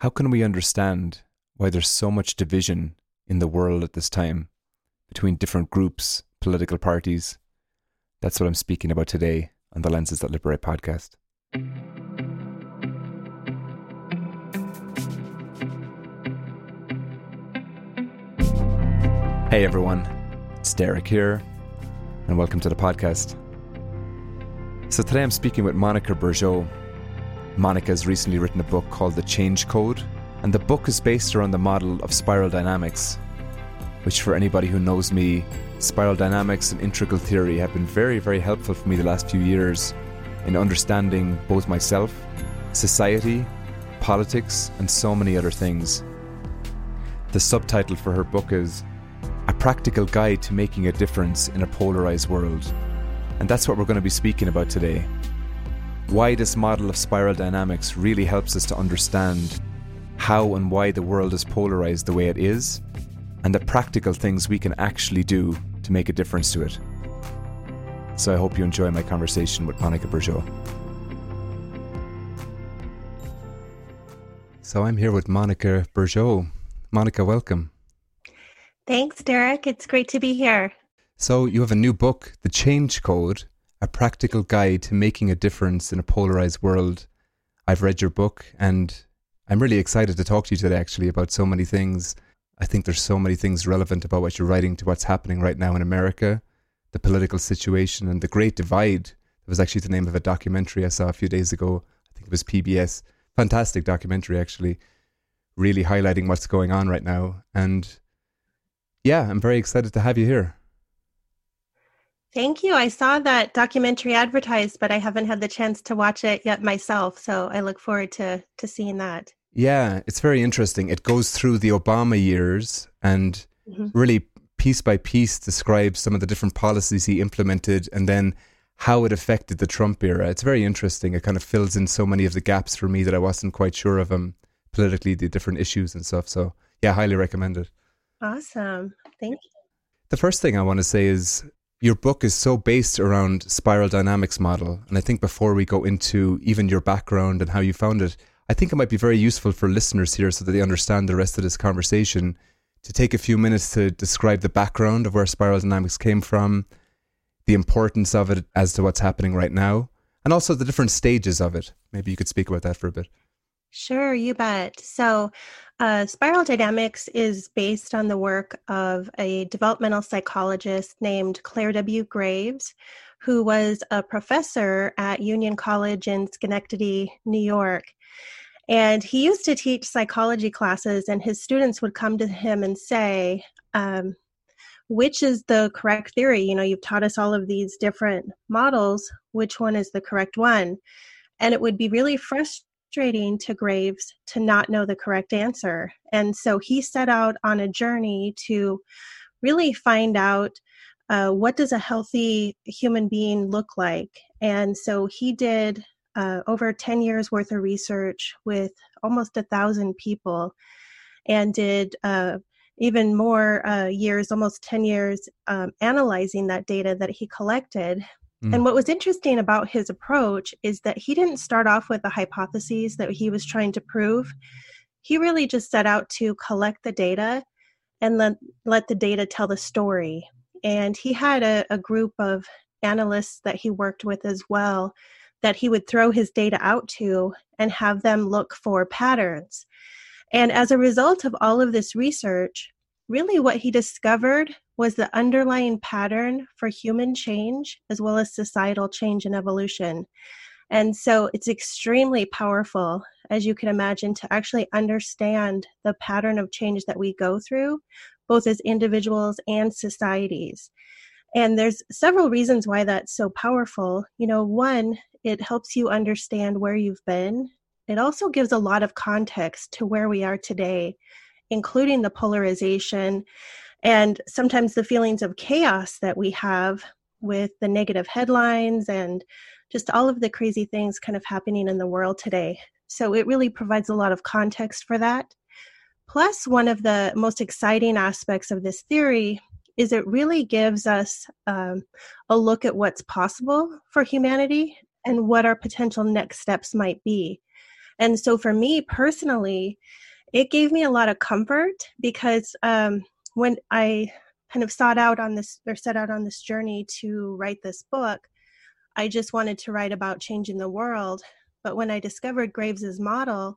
How can we understand why there's so much division in the world at this time between different groups, political parties? That's what I'm speaking about today on the Lenses That Liberate podcast. Hey everyone, it's Derek here, and welcome to the podcast. So today I'm speaking with Monica Bourgeault. Monica has recently written a book called The Change Code, and the book is based around the model of spiral dynamics, which, for anybody who knows me, spiral dynamics and integral theory have been very, very helpful for me the last few years in understanding both myself, society, politics, and so many other things. The subtitle for her book is a practical guide to making a difference in a polarized world. And that's what we're going to be speaking about today. Why this model of spiral dynamics really helps us to understand how and why the world is polarized the way it is, and the practical things we can actually do to make a difference to it. So I hope you enjoy my conversation with Monica Bourgeault. So I'm here with Monica Bourgeault. Monica, welcome. Thanks, Derek. It's great to be here. So, you have a new book, The Change Code A Practical Guide to Making a Difference in a Polarized World. I've read your book and I'm really excited to talk to you today, actually, about so many things. I think there's so many things relevant about what you're writing to what's happening right now in America, the political situation, and the Great Divide. That was actually the name of a documentary I saw a few days ago. I think it was PBS. Fantastic documentary, actually, really highlighting what's going on right now. And yeah, I'm very excited to have you here. Thank you. I saw that documentary advertised, but I haven't had the chance to watch it yet myself. So I look forward to to seeing that. Yeah, it's very interesting. It goes through the Obama years and mm-hmm. really piece by piece describes some of the different policies he implemented and then how it affected the Trump era. It's very interesting. It kind of fills in so many of the gaps for me that I wasn't quite sure of him politically, the different issues and stuff. So yeah, highly recommend it. Awesome. Thank you. The first thing I want to say is your book is so based around spiral dynamics model. And I think before we go into even your background and how you found it, I think it might be very useful for listeners here so that they understand the rest of this conversation to take a few minutes to describe the background of where spiral dynamics came from, the importance of it as to what's happening right now, and also the different stages of it. Maybe you could speak about that for a bit. Sure, you bet. So, uh, spiral dynamics is based on the work of a developmental psychologist named Clare W. Graves, who was a professor at Union College in Schenectady, New York. And he used to teach psychology classes, and his students would come to him and say, um, which is the correct theory? You know, you've taught us all of these different models. Which one is the correct one? And it would be really frustrating frustrating to Graves to not know the correct answer. And so he set out on a journey to really find out uh, what does a healthy human being look like. And so he did uh, over 10 years worth of research with almost a thousand people and did uh, even more uh, years, almost 10 years, um, analyzing that data that he collected Mm. And what was interesting about his approach is that he didn't start off with the hypotheses that he was trying to prove. He really just set out to collect the data and let, let the data tell the story. And he had a, a group of analysts that he worked with as well that he would throw his data out to and have them look for patterns. And as a result of all of this research, really what he discovered was the underlying pattern for human change as well as societal change and evolution. And so it's extremely powerful, as you can imagine, to actually understand the pattern of change that we go through, both as individuals and societies. And there's several reasons why that's so powerful. You know, one, it helps you understand where you've been. It also gives a lot of context to where we are today including the polarization and sometimes the feelings of chaos that we have with the negative headlines and just all of the crazy things kind of happening in the world today. So it really provides a lot of context for that. Plus, one of the most exciting aspects of this theory is it really gives us um, a look at what's possible for humanity and what our potential next steps might be. And so for me personally, it gave me a lot of comfort because um, when I kind of sought out on this or set out on this journey to write this book, I just wanted to write about changing the world. But when I discovered Graves's model,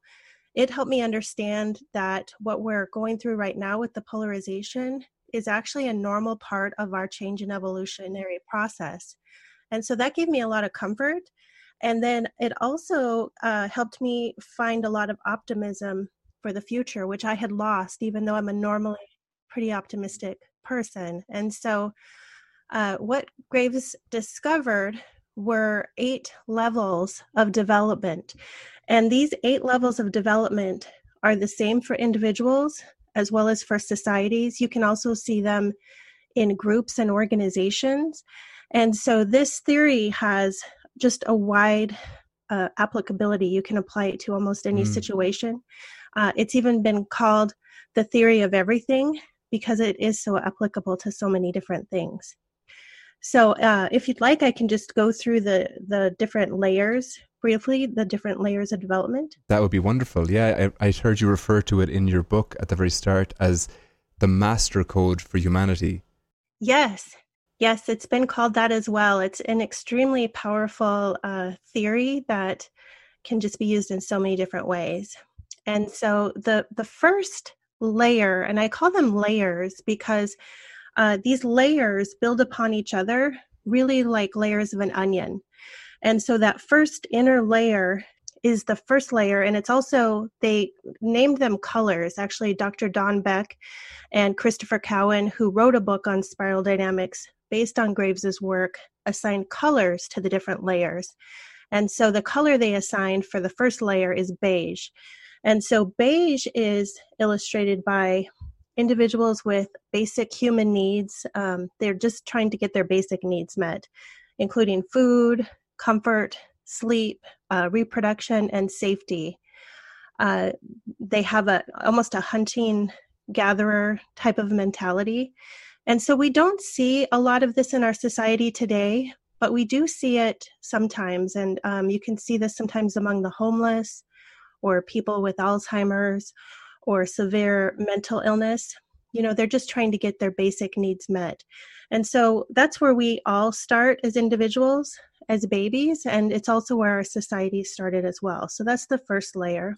it helped me understand that what we're going through right now with the polarization is actually a normal part of our change and evolutionary process. And so that gave me a lot of comfort. And then it also uh, helped me find a lot of optimism for the future, which I had lost, even though I'm a normally pretty optimistic person. And so uh, what Graves discovered were eight levels of development. And these eight levels of development are the same for individuals as well as for societies. You can also see them in groups and organizations. And so this theory has just a wide uh, applicability. You can apply it to almost any mm. situation. Uh, it's even been called the theory of everything because it is so applicable to so many different things. So, uh, if you'd like, I can just go through the the different layers briefly, the different layers of development. That would be wonderful. Yeah, I, I heard you refer to it in your book at the very start as the master code for humanity. Yes, yes, it's been called that as well. It's an extremely powerful uh, theory that can just be used in so many different ways. And so the the first layer, and I call them layers because uh, these layers build upon each other, really like layers of an onion. And so that first inner layer is the first layer, and it's also, they named them colors. Actually, Dr. Don Beck and Christopher Cowan, who wrote a book on spiral dynamics based on Graves's work, assigned colors to the different layers. And so the color they assigned for the first layer is beige. And so beige is illustrated by individuals with basic human needs. Um, they're just trying to get their basic needs met, including food, comfort, sleep, uh, reproduction, and safety. Uh, they have a almost a hunting gatherer type of mentality. And so we don't see a lot of this in our society today, but we do see it sometimes. And um, you can see this sometimes among the homeless or people with Alzheimer's or severe mental illness. You know, they're just trying to get their basic needs met. And so that's where we all start as individuals, as babies, and it's also where our society started as well. So that's the first layer.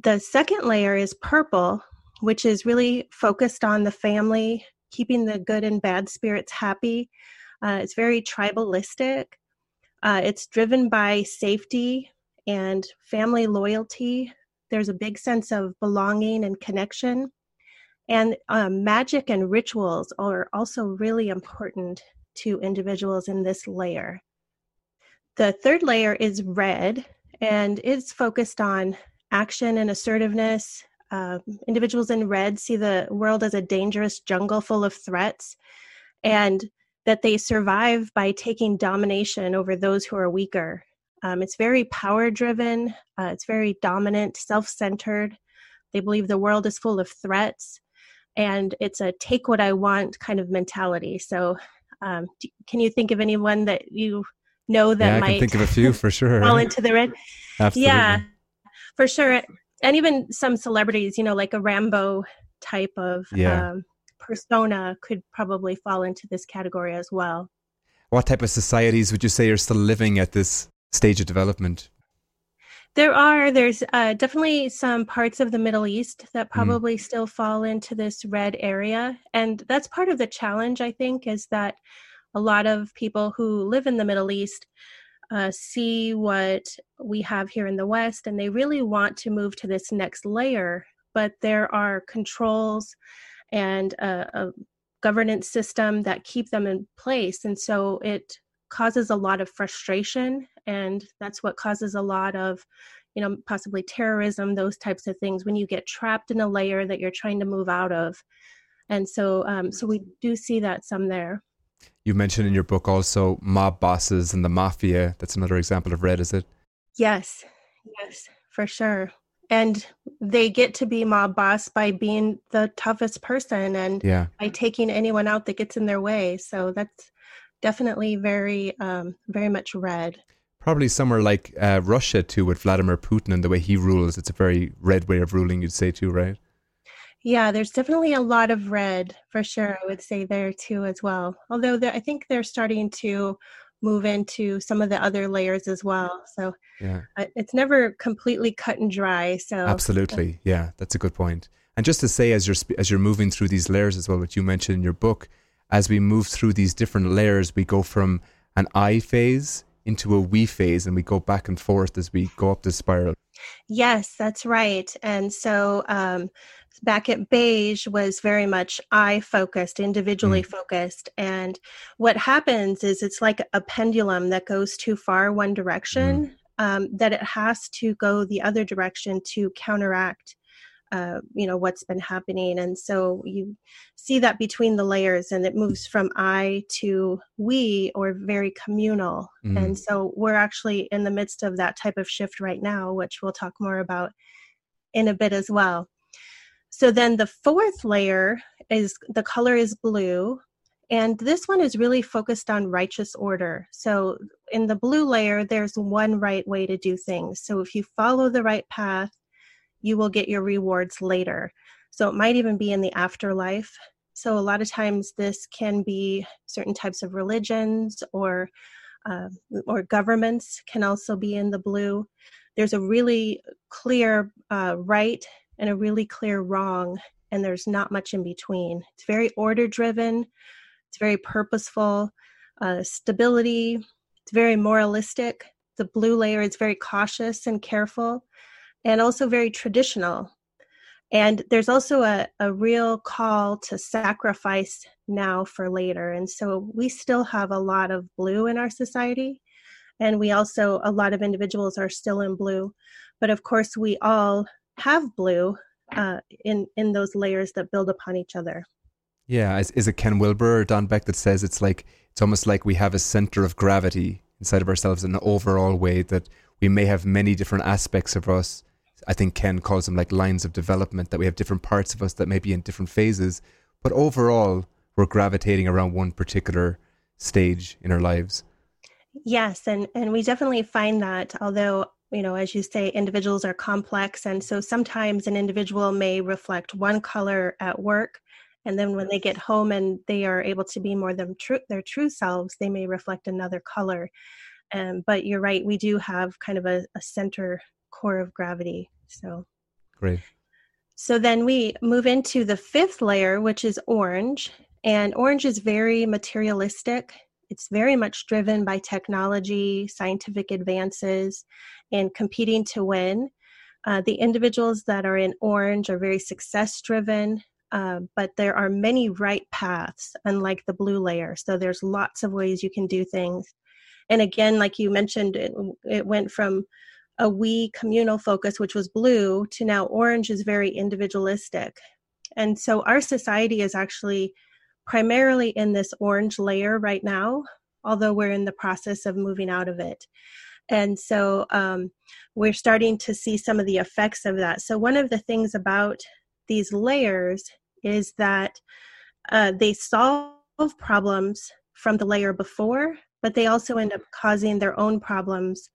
The second layer is purple, which is really focused on the family, keeping the good and bad spirits happy. Uh, it's very tribalistic. Uh, it's driven by safety and family loyalty. There's a big sense of belonging and connection. And um, magic and rituals are also really important to individuals in this layer. The third layer is red, and it's focused on action and assertiveness. Uh, individuals in red see the world as a dangerous jungle full of threats, and that they survive by taking domination over those who are weaker. Um, it's very power driven, uh, it's very dominant, self centered. They believe the world is full of threats, and it's a take what I want kind of mentality. So, um, do, can you think of anyone that you know that yeah, I might can think of a few for sure fall into the red? Absolutely. Yeah, for sure. And even some celebrities, you know, like a Rambo type of yeah. um, persona could probably fall into this category as well. What type of societies would you say are still living at this stage of development? There are. There's uh, definitely some parts of the Middle East that mm. probably mm. still fall into this red area. And that's part of the challenge, I think, is that a lot of people who live in the Middle East uh, see what we have here in the West and they really want to move to this next layer. But there are controls and a, a governance system that keep them in place. And so it causes a lot of frustration and that's what causes a lot of you know possibly terrorism those types of things when you get trapped in a layer that you're trying to move out of. And so um, so we do see that some there. You mentioned in your book also mob bosses and the mafia. That's another example of red is it? Yes. Yes for sure. And they get to be mob boss by being the toughest person and yeah. by taking anyone out that gets in their way. So that's definitely very um, very much red Probably somewhere like uh, Russia too, with Vladimir Putin and the way he rules. It's a very red way of ruling, you'd say too, right? Yeah, there's definitely a lot of red for sure. I would say there too as well. Although I think they're starting to move into some of the other layers as well. So yeah, uh, it's never completely cut and dry. So absolutely, yeah, that's a good point. And just to say, as you're as you're moving through these layers as well, what you mentioned in your book, as we move through these different layers, we go from an I phase into a we phase, and we go back and forth as we go up the spiral. Yes, that's right. And so um, back at beige was very much I focused, individually mm. focused. And what happens is it's like a pendulum that goes too far one direction, mm. um, that it has to go the other direction to counteract. Uh, you know what's been happening and so you see that between the layers and it moves from i to we or very communal mm. and so we're actually in the midst of that type of shift right now which we'll talk more about in a bit as well so then the fourth layer is the color is blue. And this one is really focused on righteous order. So in the blue layer, there's one right way to do things. So if you follow the right path, you will get your rewards later. So it might even be in the afterlife. So a lot of times this can be certain types of religions or uh, or governments can also be in the blue. There's a really clear uh, right and a really clear wrong, and there's not much in between. It's very order driven, it's very purposeful, uh, stability, it's very moralistic. The blue layer is very cautious and careful, and also very traditional. And there's also a, a real call to sacrifice now for later. And so we still have a lot of blue in our society. And we also, a lot of individuals are still in blue. But of course, we all have blue uh, in in those layers that build upon each other. Yeah, is, is it Ken Wilber or Don Beck that says it's like it's almost like we have a center of gravity inside of ourselves in an overall way that we may have many different aspects of us. I think Ken calls them like lines of development that we have different parts of us that may be in different phases, but overall we're gravitating around one particular stage in our lives. Yes, and and we definitely find that although you know, as you say, individuals are complex. And so sometimes an individual may reflect one color at work. And then when they get home and they are able to be more them true, their true selves, they may reflect another color. Um, but you're right, we do have kind of a, a center core of gravity. So great. So then we move into the fifth layer, which is orange. And orange is very materialistic. It's very much driven by technology, scientific advances, and competing to win. Uh, the individuals that are in orange are very success driven, uh, but there are many right paths, unlike the blue layer. So there's lots of ways you can do things. And again, like you mentioned, it, it went from a we communal focus, which was blue, to now orange is very individualistic. And so our society is actually primarily in this orange layer right now, although we're in the process of moving out of it. And so um, we're starting to see some of the effects of that. So, one of the things about these layers is that uh, they solve problems from the layer before, but they also end up causing their own problems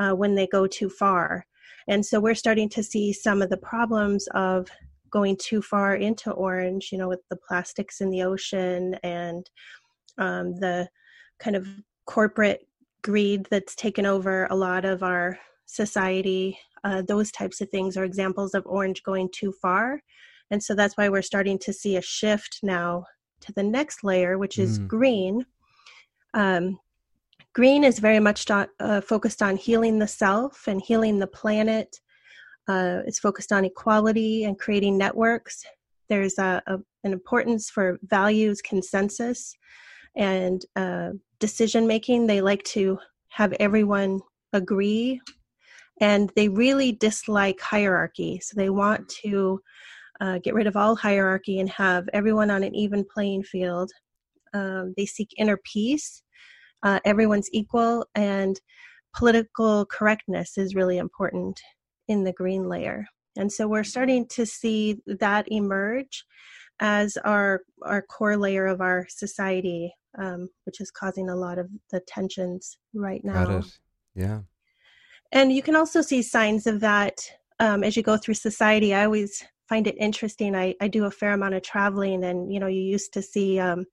uh, when they go too far. And so we're starting to see some of the problems of going too far into orange, you know, with the plastics in the ocean and um, the kind of corporate greed that's taken over a lot of our society. Uh, those types of things are examples of orange going too far. And so that's why we're starting to see a shift now to the next layer, which is mm. green. Um, green is very much uh, focused on healing the self and healing the planet uh, it's focused on equality and creating networks. There's a, a, an importance for values consensus and uh, decision making. They like to have everyone agree, and they really dislike hierarchy. So they want to uh, get rid of all hierarchy and have everyone on an even playing field. Um, they seek inner peace. Uh, everyone's equal, and political correctness is really important in the green layer. And so we're starting to see that emerge as our our core layer of our society, um, which is causing a lot of the tensions right now. it Yeah. And you can also see signs of that um, as you go through society. I always find it interesting. I, I do a fair amount of traveling, and you know, you used to see um,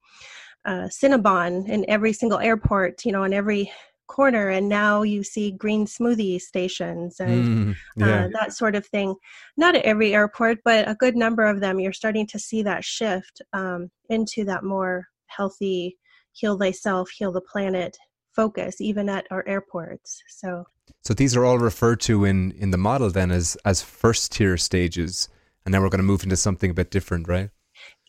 uh, Cinnabon in every single airport, you know, in every corner, and now you see green smoothie stations and mm, yeah. uh, that sort of thing. Not at every airport, but a good number of them. You're starting to see that shift um, into that more healthy, heal thyself, heal the planet focus, even at our airports. So. So these are all referred to in, in the model then as as first tier stages, and then we're going to move into something a bit different, right?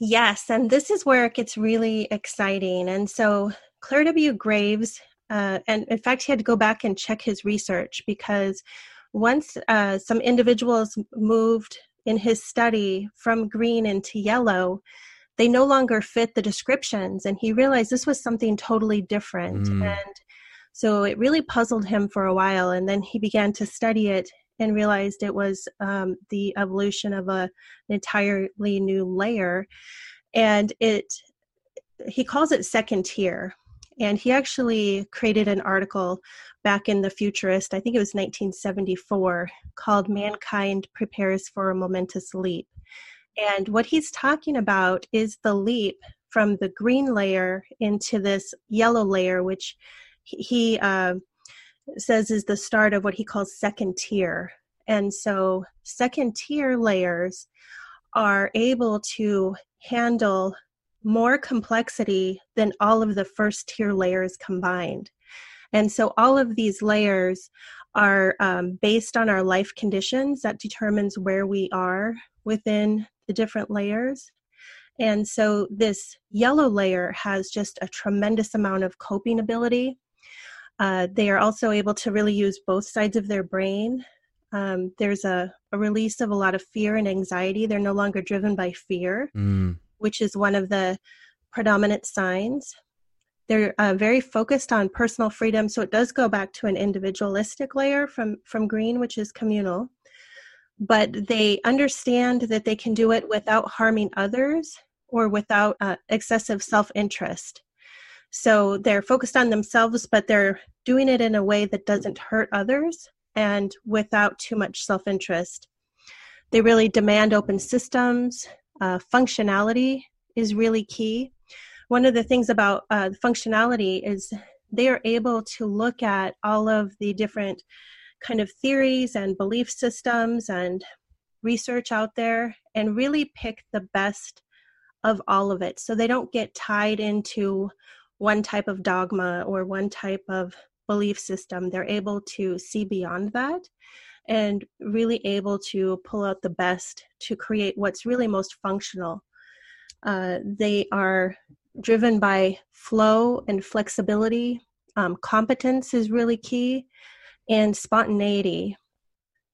Yes, and this is where it gets really exciting. And so Clare W. Graves, uh, and in fact, he had to go back and check his research because once uh, some individuals moved in his study from green into yellow, they no longer fit the descriptions. And he realized this was something totally different. Mm. And so it really puzzled him for a while. And then he began to study it and realized it was um, the evolution of a, an entirely new layer. And it, he calls it second tier. And he actually created an article back in the Futurist, I think it was 1974, called Mankind Prepares for a Momentous Leap. And what he's talking about is the leap from the green layer into this yellow layer, which he uh, says is the start of what he calls second tier. And so, second tier layers are able to handle more complexity than all of the first tier layers combined. And so, all of these layers are um, based on our life conditions that determines where we are within the different layers. And so, this yellow layer has just a tremendous amount of coping ability uh, they are also able to really use both sides of their brain. Um, there's a, a, release of a lot of fear and anxiety. They're no longer driven by fear, mm. which is one of the predominant signs. They're uh, very focused on personal freedom, so it does go back to an individualistic layer from, from green, which is communal. But they understand that they can do it without harming others or without uh, excessive self interest. So they're focused on themselves, but they're doing it in a way that doesn't hurt others and without too much self interest. They really demand open systems. Uh, functionality is really key. One of the things about uh, functionality is they are able to look at all of the different kind of theories and belief systems and research out there and really pick the best of all of it so they don't get tied into one type of dogma or one type of belief system. They're able to see beyond that and really able to pull out the best to create what's really most functional. Uh, they are driven by flow and flexibility. Um, competence is really key, and spontaneity.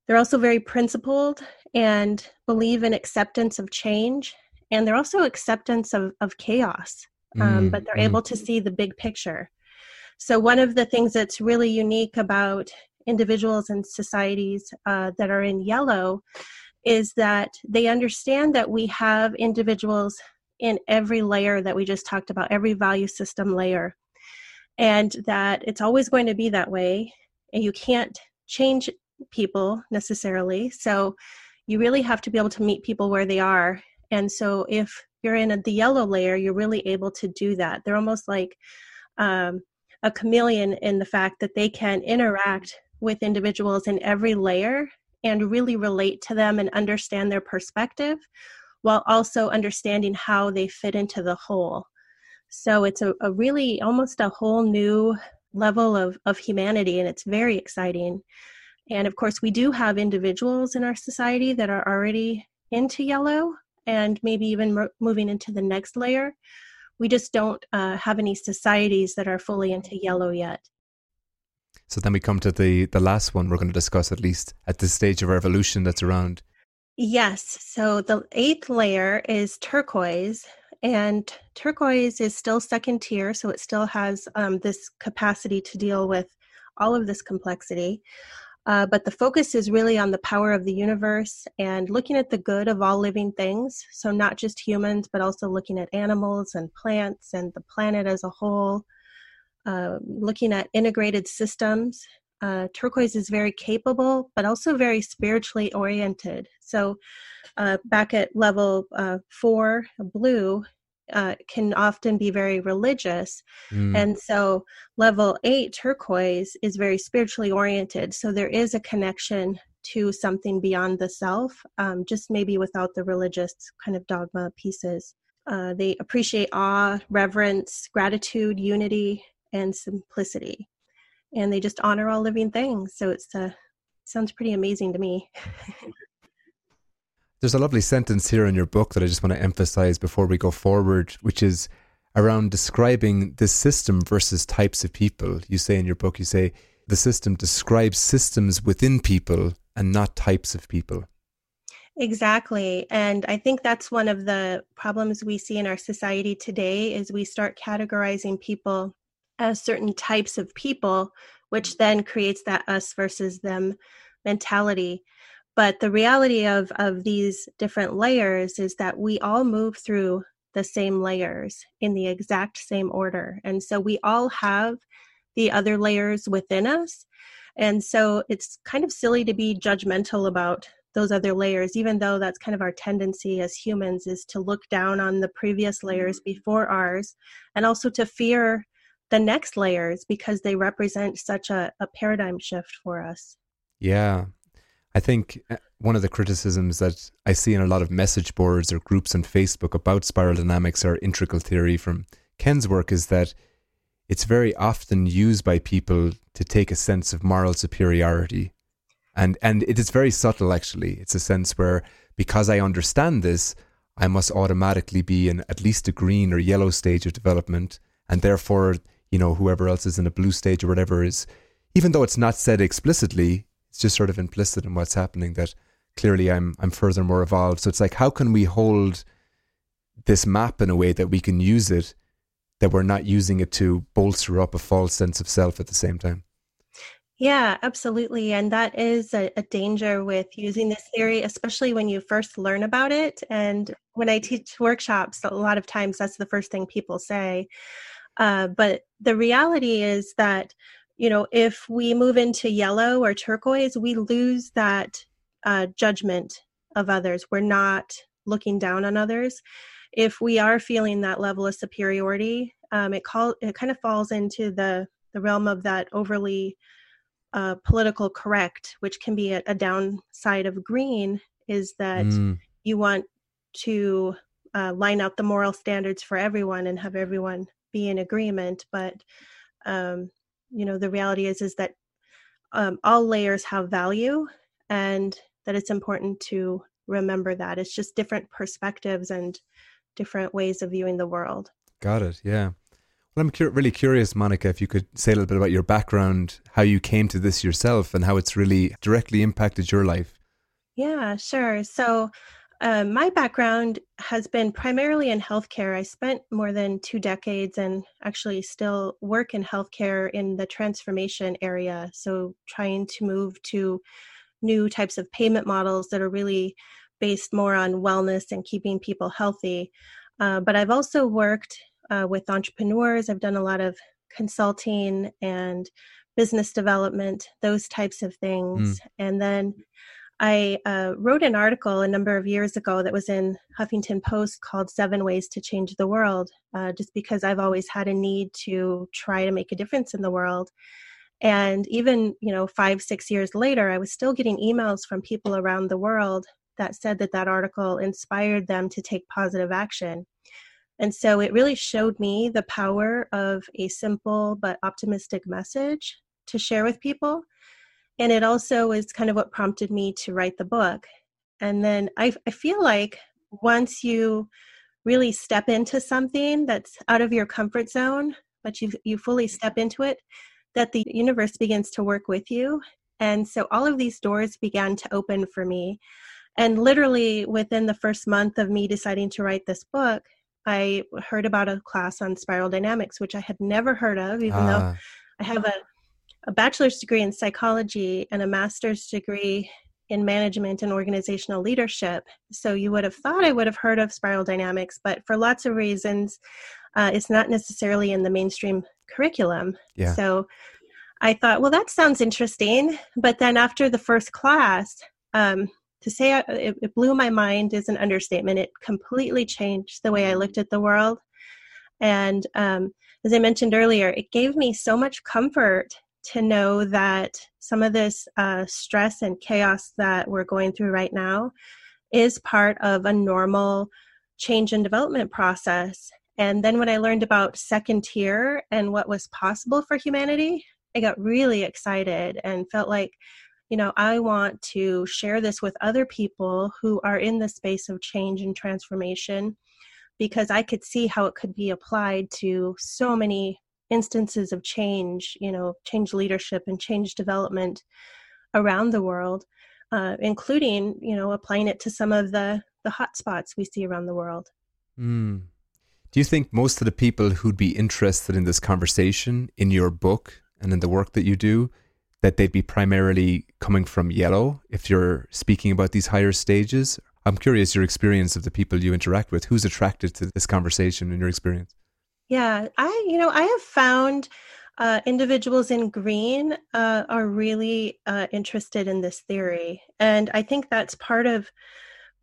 They're also very principled and believe in acceptance of change, and they're also acceptance of, of chaos um, mm, but they're mm. able to see the big picture. So, one of the things that's really unique about individuals and societies uh, that are in yellow is that they understand that we have individuals in every layer that we just talked about, every value system layer, and that it's always going to be that way, and you can't change people necessarily. So, you really have to be able to meet people where they are. And so, if you're in a, the yellow layer, you're really able to do that. They're almost like um, a chameleon in the fact that they can interact with individuals in every layer and really relate to them and understand their perspective while also understanding how they fit into the whole. So it's a, a really almost a whole new level of, of humanity, and it's very exciting. And of course, we do have individuals in our society that are already into yellow, and maybe even mo- moving into the next layer. We just don't uh, have any societies that are fully into yellow yet. So then we come to the the last one we're going to discuss at least at this stage of our evolution that's around. Yes. So the eighth layer is turquoise, and turquoise is still second tier, so it still has um, this capacity to deal with all of this complexity. Uh, but the focus is really on the power of the universe and looking at the good of all living things. So, not just humans, but also looking at animals and plants and the planet as a whole, uh, looking at integrated systems uh, turquoise is very capable, but also very spiritually oriented. So, uh, back at level uh, four, blue uh, can often be very religious. Mm. And so, level eight, turquoise, is very spiritually oriented. So, there is a connection to something beyond the self, um, just maybe without the religious kind of dogma pieces. Uh, they appreciate awe, reverence, gratitude, unity, and simplicity and they just honor all living things. So it's uh, sounds pretty amazing to me. There's a lovely sentence here in your book that I just want to emphasize before we go forward, which is around describing the system versus types of people. You say in your book, you say the system describes systems within people and not types of people. Exactly. And I think that's one of the problems we see in our society today is we start categorizing people as certain types of people, which then creates that us versus them mentality. But the reality of, of these different layers is that we all move through the same layers in the exact same order. And so we all have the other layers within us. And so it's kind of silly to be judgmental about those other layers, even though that's kind of our tendency as humans is to look down on the previous layers mm-hmm. before ours and also to fear the next layers because they represent such a, a paradigm shift for us. Yeah. I think uh, one of the criticisms that I see in a lot of message boards or groups on Facebook about spiral dynamics or integral theory from Ken's work is that it's very often used by people to take a sense of moral superiority. And and it is very subtle actually. It's a sense where because I understand this, I must automatically be in at least a green or yellow stage of development, and therefore you know, whoever else is in a blue stage or whatever is, even though it's not said explicitly, it's just sort of implicit in what's happening that clearly I'm I'm further more evolved. So it's like how can we hold this map in a way that we can use it that we're not using it to bolster up a false sense of self at the same time. Yeah, absolutely. And that is a, a, danger with using this theory, especially when you first learn about it. And when I teach workshops, a lot of times that's the first thing people say. Uh, but the reality is that, you know, if we move into yellow or turquoise, we lose that uh, judgment of others. We're not looking down on others. If we are feeling that level of superiority, um, it call it kind of falls into the the realm of that overly uh, political correct, which can be a, a, downside of green, is that mm. you want to uh, line out the moral standards for everyone and have everyone be in agreement but um, you know the reality is is that um, all layers have value and that it's important to remember that. It's just different perspectives and different ways of viewing the world. Got it yeah. Well i'm cu- really curious monica if you could say a little bit about your background how you came to this yourself and how it's really directly impacted your life. Yeah sure. So uh, my background has been primarily in healthcare. I spent more than two decades and actually still work in healthcare in the transformation area. So, trying to move to new types of payment models that are really based more on wellness and keeping people healthy. Uh, but I've also worked uh, with entrepreneurs, I've done a lot of consulting and business development, those types of things. Mm. And then I uh, wrote an article a number of years ago that was in Huffington Post called Seven Ways to Change the World, uh, just because I've always had a need to try to make a difference in the world. And even, you know, five, six years later, I was still getting emails from people around the world that said that that article inspired them to take positive action. And so it really showed me the power of a simple but optimistic message to share with people and it also is kind of what prompted me to write the book. And then I, I feel like once you really step into something that's out of your comfort zone but you you fully step into it that the universe begins to work with you. And so all of these doors began to open for me. And literally within the first month of me deciding to write this book i heard about a class on spiral dynamics which i had never heard of even though ah. i have a a bachelor's degree in psychology and a master's degree in management and organizational leadership. So you would have thought I would have heard of spiral dynamics, but for lots of reasons, uh, it's not necessarily in the mainstream curriculum. Yeah. So I thought, well, that sounds interesting. But then after the first class, um, to say I, it, it blew my mind is an understatement. It completely changed the way I looked at the world. And um, as I mentioned earlier, it gave me so much comfort to know that some of this uh, stress and chaos that we're going through right now is part of a normal change and development process. And then when I learned about second tier and what was possible for humanity, I got really excited and felt like, you know, I want to share this with other people who are in the space of change and transformation because I could see how it could be applied to so many instances of change, you know, change leadership and change development around the world, uh, including, you know, applying it to some of the the hot spots we see around the world. Mm. Do you think most of the people who'd be interested in this conversation in your book and in the work that you do, that they'd be primarily coming from yellow if you're speaking about these higher stages? I'm curious your experience of the people you interact with. Who's attracted to this conversation in your experience? Yeah, I you know I have found uh, individuals in green uh, are really uh, interested in this theory, and I think that's part of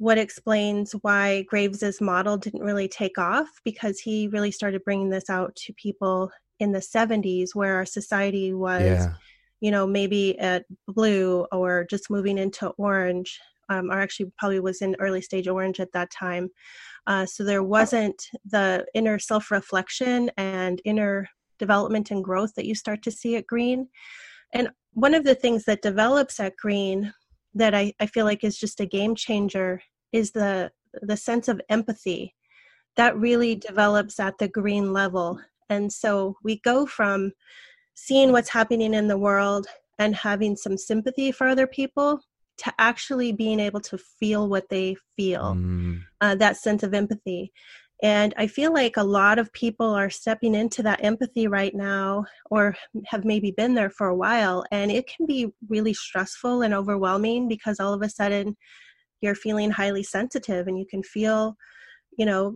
what explains why Graves's model didn't really take off because he really started bringing this out to people in the 70s where our society was yeah. you know maybe at blue or just moving into orange um, or actually probably was in early stage orange at that time. Uh, so there wasn't the inner self reflection and inner development and growth that you start to see at green. And one of the things that develops at green that I, I feel like is just a game changer is the the sense of empathy that really develops at the green level. And so we go from seeing what's happening in the world and having some sympathy for other people to actually being able to feel what they feel mm. uh, that sense of empathy and i feel like a lot of people are stepping into that empathy right now or have maybe been there for a while and it can be really stressful and overwhelming because all of a sudden you're feeling highly sensitive and you can feel you know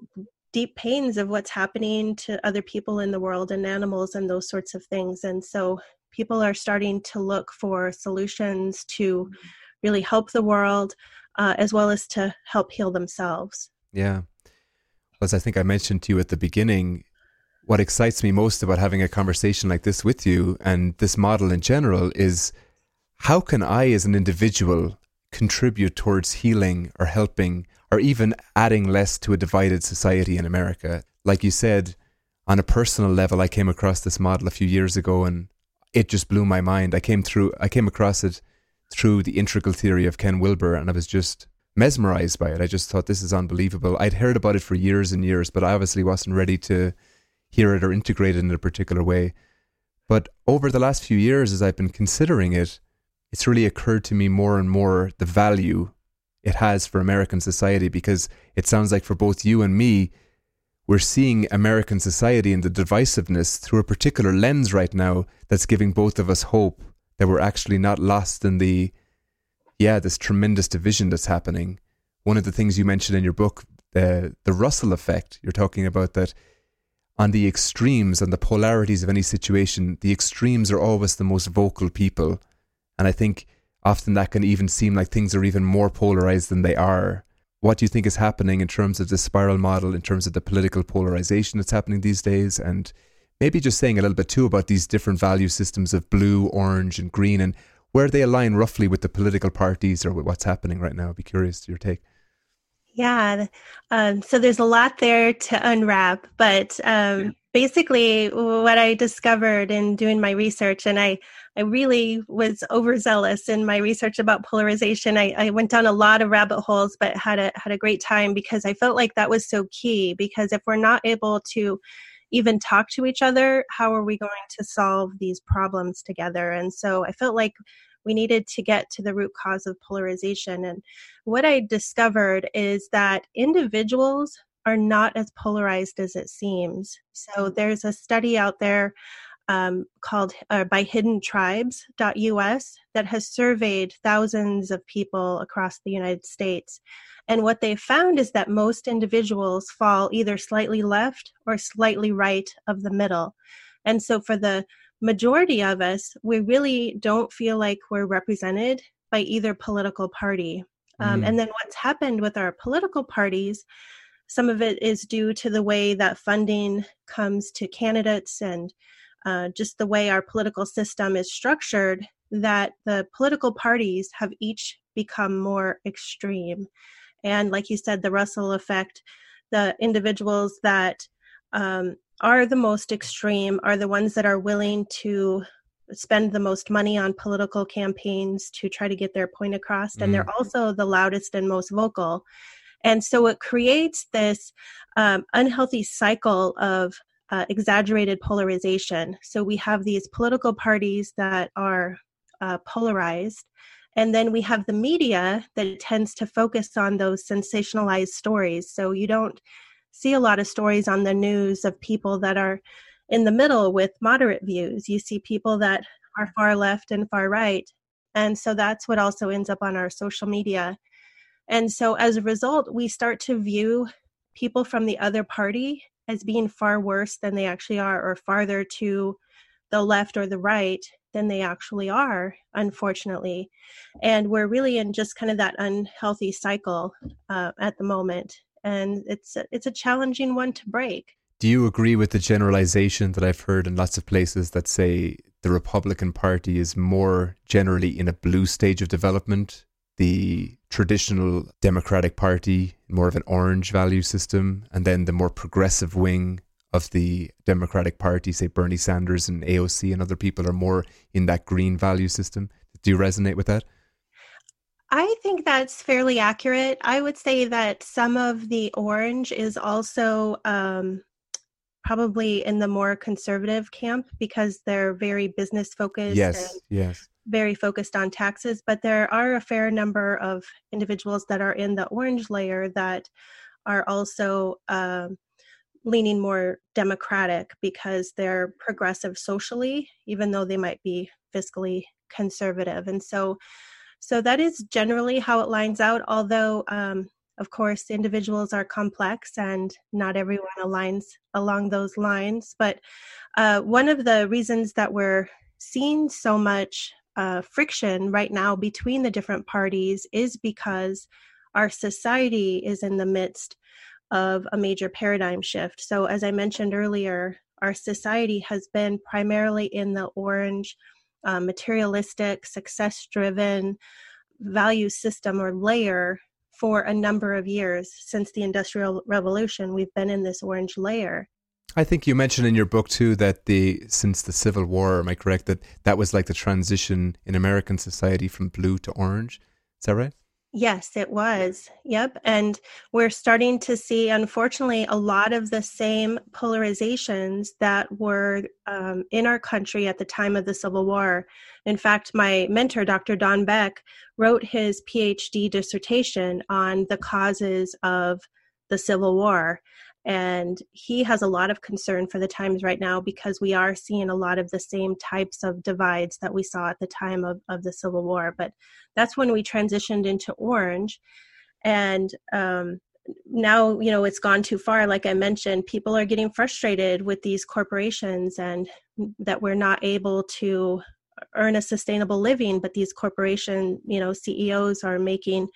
deep pains of what's happening to other people in the world and animals and those sorts of things and so people are starting to look for solutions to mm-hmm. Really help the world uh, as well as to help heal themselves yeah as i think i mentioned to you at the beginning what excites me most about having a conversation like this with you and this model in general is how can i as an individual contribute towards healing or helping or even adding less to a divided society in America. Like you said, on a personal level, I came across this model a few years ago and it just blew my mind. I came through, I came across it through the integral theory of Ken Wilber and I was just mesmerized by it. I just thought this is unbelievable. I'd heard about it for years and years, but I obviously wasn't ready to hear it or integrate it in a particular way. But over the last few years, as I've been considering it, it's really occurred to me more and more the value it has for American society because it sounds like for both you and me, we're seeing American society and the divisiveness through a particular lens right now that's giving both of us hope that we're actually not lost in the, yeah, this tremendous division that's happening. One of the things you mentioned in your book, uh, the Russell effect, you're talking about that on the extremes and the polarities of any situation, the extremes are always the most vocal people and I think often that can even seem like things are even more polarized than they are. What do you think is happening in terms of the spiral model, in terms of the political polarization that's happening these days? And maybe just saying a little bit too about these different value systems of blue, orange, and green and where they align roughly with the political parties or with what's happening right now. I'd be curious to your take. Yeah. Um, so there's a lot there to unwrap, but um, yeah. basically, what I discovered in doing my research, and I, I really was overzealous in my research about polarization. I, I went down a lot of rabbit holes, but had a had a great time because I felt like that was so key. Because if we're not able to even talk to each other, how are we going to solve these problems together? And so I felt like we needed to get to the root cause of polarization. And what I discovered is that individuals are not as polarized as it seems. So there's a study out there um, called uh, by hiddentribes.us that has surveyed thousands of people across the United States. And what they found is that most individuals fall either slightly left or slightly right of the middle. And so for the majority of us, we really don't feel like we're represented by either political party. Um, mm. And then what's happened with our political parties, some of it is due to the way that funding comes to candidates and uh, just the way our political system is structured, that the political parties have each become more extreme. And like you said, the Russell effect, the individuals that um, are the most extreme are the ones that are willing to spend the most money on political campaigns to try to get their point across. And they're mm. also the loudest and most vocal. And so it creates this um, unhealthy cycle of uh, exaggerated polarization. So we have these political parties that are uh, polarized. And then we have the media that tends to focus on those sensationalized stories. So you don't see a lot of stories on the news of people that are in the middle with moderate views. You see people that are far left and far right. And so that's what also ends up on our social media. And so as a result, we start to view people from the other party as being far worse than they actually are, or farther to the left or the right than they actually are, unfortunately. And we're really in just kind of that unhealthy cycle uh, at the moment and it's a, it's a challenging one to break. Do you agree with the generalization that I've heard in lots of places that say the Republican Party is more generally in a blue stage of development? The traditional Democratic Party, more of an orange value system, and then the more progressive wing of the Democratic Party, say Bernie Sanders and AOC and other people, are more in that green value system. Do you resonate with that? I think that's fairly accurate. I would say that some of the orange is also um, probably in the more conservative camp because they're very business focused. Yes, yes. Very focused on taxes, but there are a fair number of individuals that are in the orange layer that are also um, leaning more democratic because they're progressive socially, even though they might be fiscally conservative. And so so that is generally how it lines out, although, um, of course, individuals are complex and not everyone aligns along those lines. But uh, one of the reasons that we're seeing so much uh, friction right now between the different parties is because our society is in the midst of a major paradigm shift. So, as I mentioned earlier, our society has been primarily in the orange uh, materialistic, success driven value system or layer for a number of years since the Industrial Revolution. We've been in this orange layer. I think you mentioned in your book too that the since the Civil War, am I correct that that was like the transition in American society from blue to orange? Is that right? Yes, it was. Yep. And we're starting to see, unfortunately, a lot of the same polarizations that were um, in our country at the time of the Civil War. In fact, my mentor, Dr. Don Beck, wrote his PhD dissertation on the causes of the Civil War. And he has a lot of concern for the times right now because we are seeing a lot of the same types of divides that we saw at the time of, of the Civil War. But that's when we transitioned into orange. And um, now, you know, it's gone too far. Like I mentioned, people are getting frustrated with these corporations and that we're not able to earn a sustainable living, but these corporation, you know, CEOs are making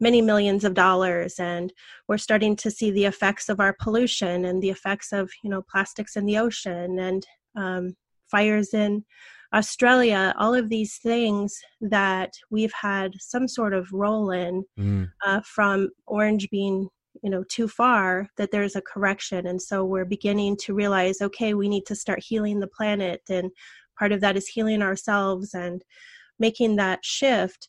many millions of dollars and we're starting to see the effects of our pollution and the effects of you know plastics in the ocean and um, fires in australia. All of these things that we've had some sort of role in mm. uh, from orange being you know too far that there's a correction. And so we're beginning to realize okay we need to start healing the planet and part of that is healing ourselves and making that shift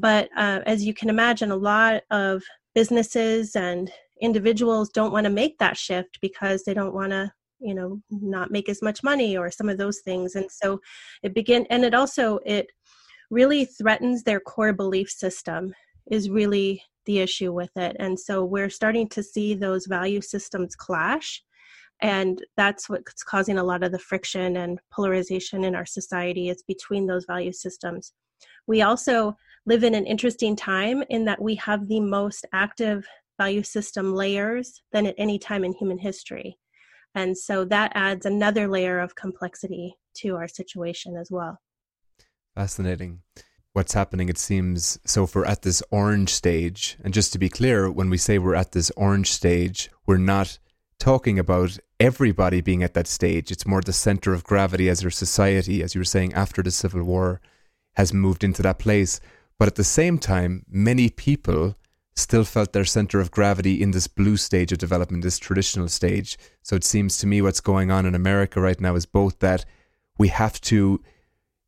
but uh, as you can imagine, a lot of businesses and individuals don't want to make that shift because they don't want to you know not make as much money or some of those things. And so it begin and it also it really threatens their core belief system is really the issue with it. And so we're starting to see those value systems clash and that's what's causing a lot of the friction and polarization in our society is between those value systems. We also live in an interesting time in that we have the most active value system layers than at any time in human history. And so that adds another layer of complexity to our situation as well. Fascinating. What's happening, it seems. So, if we're at this orange stage, and just to be clear, when we say we're at this orange stage, we're not talking about everybody being at that stage. It's more the center of gravity as our society, as you were saying, after the Civil War has moved into that place. But at the same time, many people still felt their center of gravity in this blue stage of development, this traditional stage. So it seems to me what's going on in America right now is both that we have to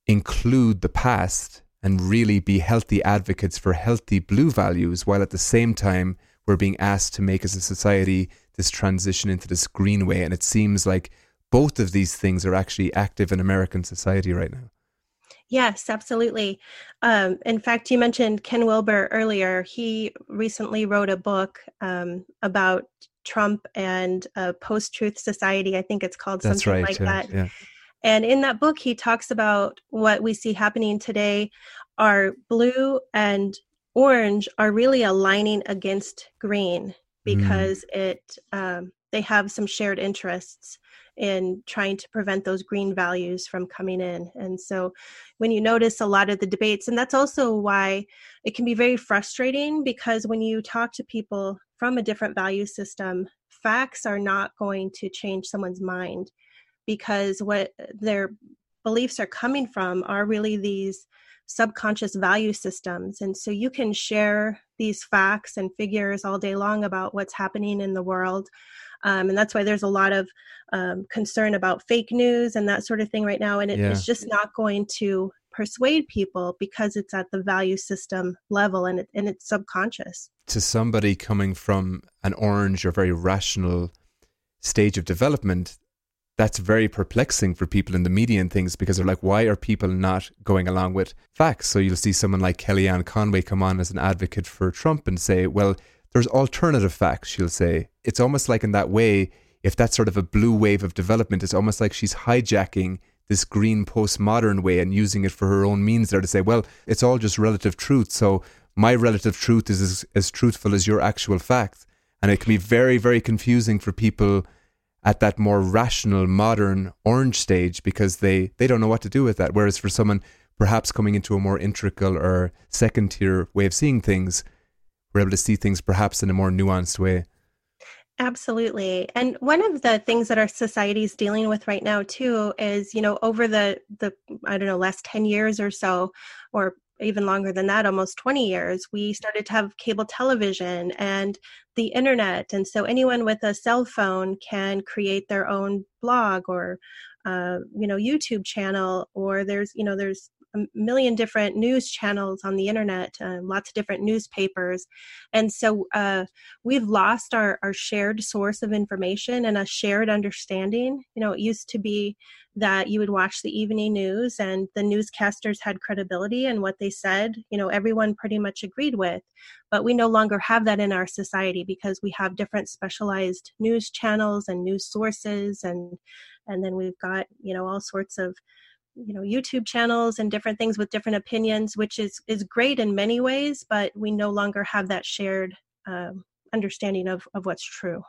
include the past and really be healthy advocates for healthy blue values, while at the same time, we're being asked to make as a society this transition into this green way. And it seems like both of these things are actually active in American society right now. Yes, absolutely. Um, in fact, you mentioned Ken Wilber earlier. He recently wrote a book um, about Trump and a post truth society. I think it's called That's something right, like yeah, that. yeah. And in that book, he talks about what we see happening today are blue and orange are really aligning against green because mm. it um, they have some shared interests in trying to prevent those green values from coming in. And so when you notice a lot of the debates, and that's also why it can be very frustrating because when you talk to people from a different value system, facts are not going to change someone's mind because what their beliefs are coming from are really these subconscious value systems. And so you can share these facts and figures all day long about what's happening in the world. Um, and that's why there's a lot of um, concern about fake news and that sort of thing right now. And it, yeah. it's just not going to persuade people because it's at the value system level and, it, and it's subconscious. To somebody coming from an orange or very rational stage of development, that's very perplexing for people in the media and things because they're like, why are people not going along with facts? So you'll see someone like Kellyanne Conway come on as an advocate for Trump and say, well, there's alternative facts, she'll say. It's almost like in that way, if that's sort of a blue wave of development, it's almost like she's hijacking this green postmodern way and using it for her own means there to say, well, it's all just relative truth. So my relative truth is as, as truthful as your actual fact. And it can be very, very confusing for people at that more rational, modern orange stage because they, they don't know what to do with that. Whereas for someone perhaps coming into a more integral or second tier way of seeing things, we're able to see things perhaps in a more nuanced way. Absolutely. And one of the things that our society is dealing with right now too is, you know, over the the I don't know, last 10 years or so or even longer than that, almost 20 years, we started to have cable television and the internet. And so anyone with a cell phone can create their own blog or, uh, you know, YouTube channel, or there's, you know, there's million different news channels on the internet, uh, lots of different newspapers. And so uh, we've lost our, our shared source of information and a shared understanding. You know, it used to be that you would watch the evening news and the newscasters had credibility and what they said, you know, everyone pretty much agreed with. But we no longer have that in our society because we have different specialized news channels and news sources and and then we've got, you know, all sorts of you know youtube channels and different things with different opinions which is is great in many ways but we no longer have that shared um, understanding of of what's true.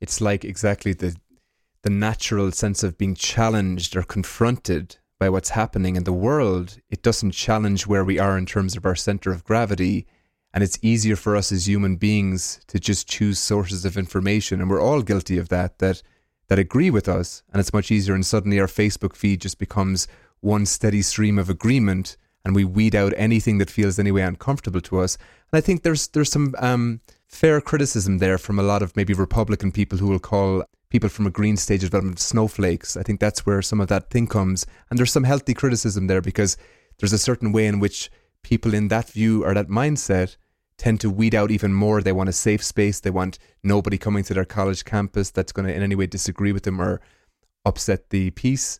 It's like exactly the the natural sense of being challenged or confronted by what's happening in the world. It doesn't challenge where we are in terms of our center of gravity and it's easier for us as human beings to just choose sources of information and we're all guilty of that that that agree with us, and it's much easier. And suddenly our Facebook feed just becomes one steady stream of agreement, and we weed out anything that feels anyway uncomfortable to us. And I think there's there's some um, fair criticism there from a lot of maybe Republican people who will call people from a green stage of development snowflakes. I think that's where some of that thing comes, and there's some healthy criticism there because there's a certain way in which people in that view or that mindset tend to weed out even more. They want a safe space. They want nobody coming to their college campus that's going to in any way disagree with them or upset the peace.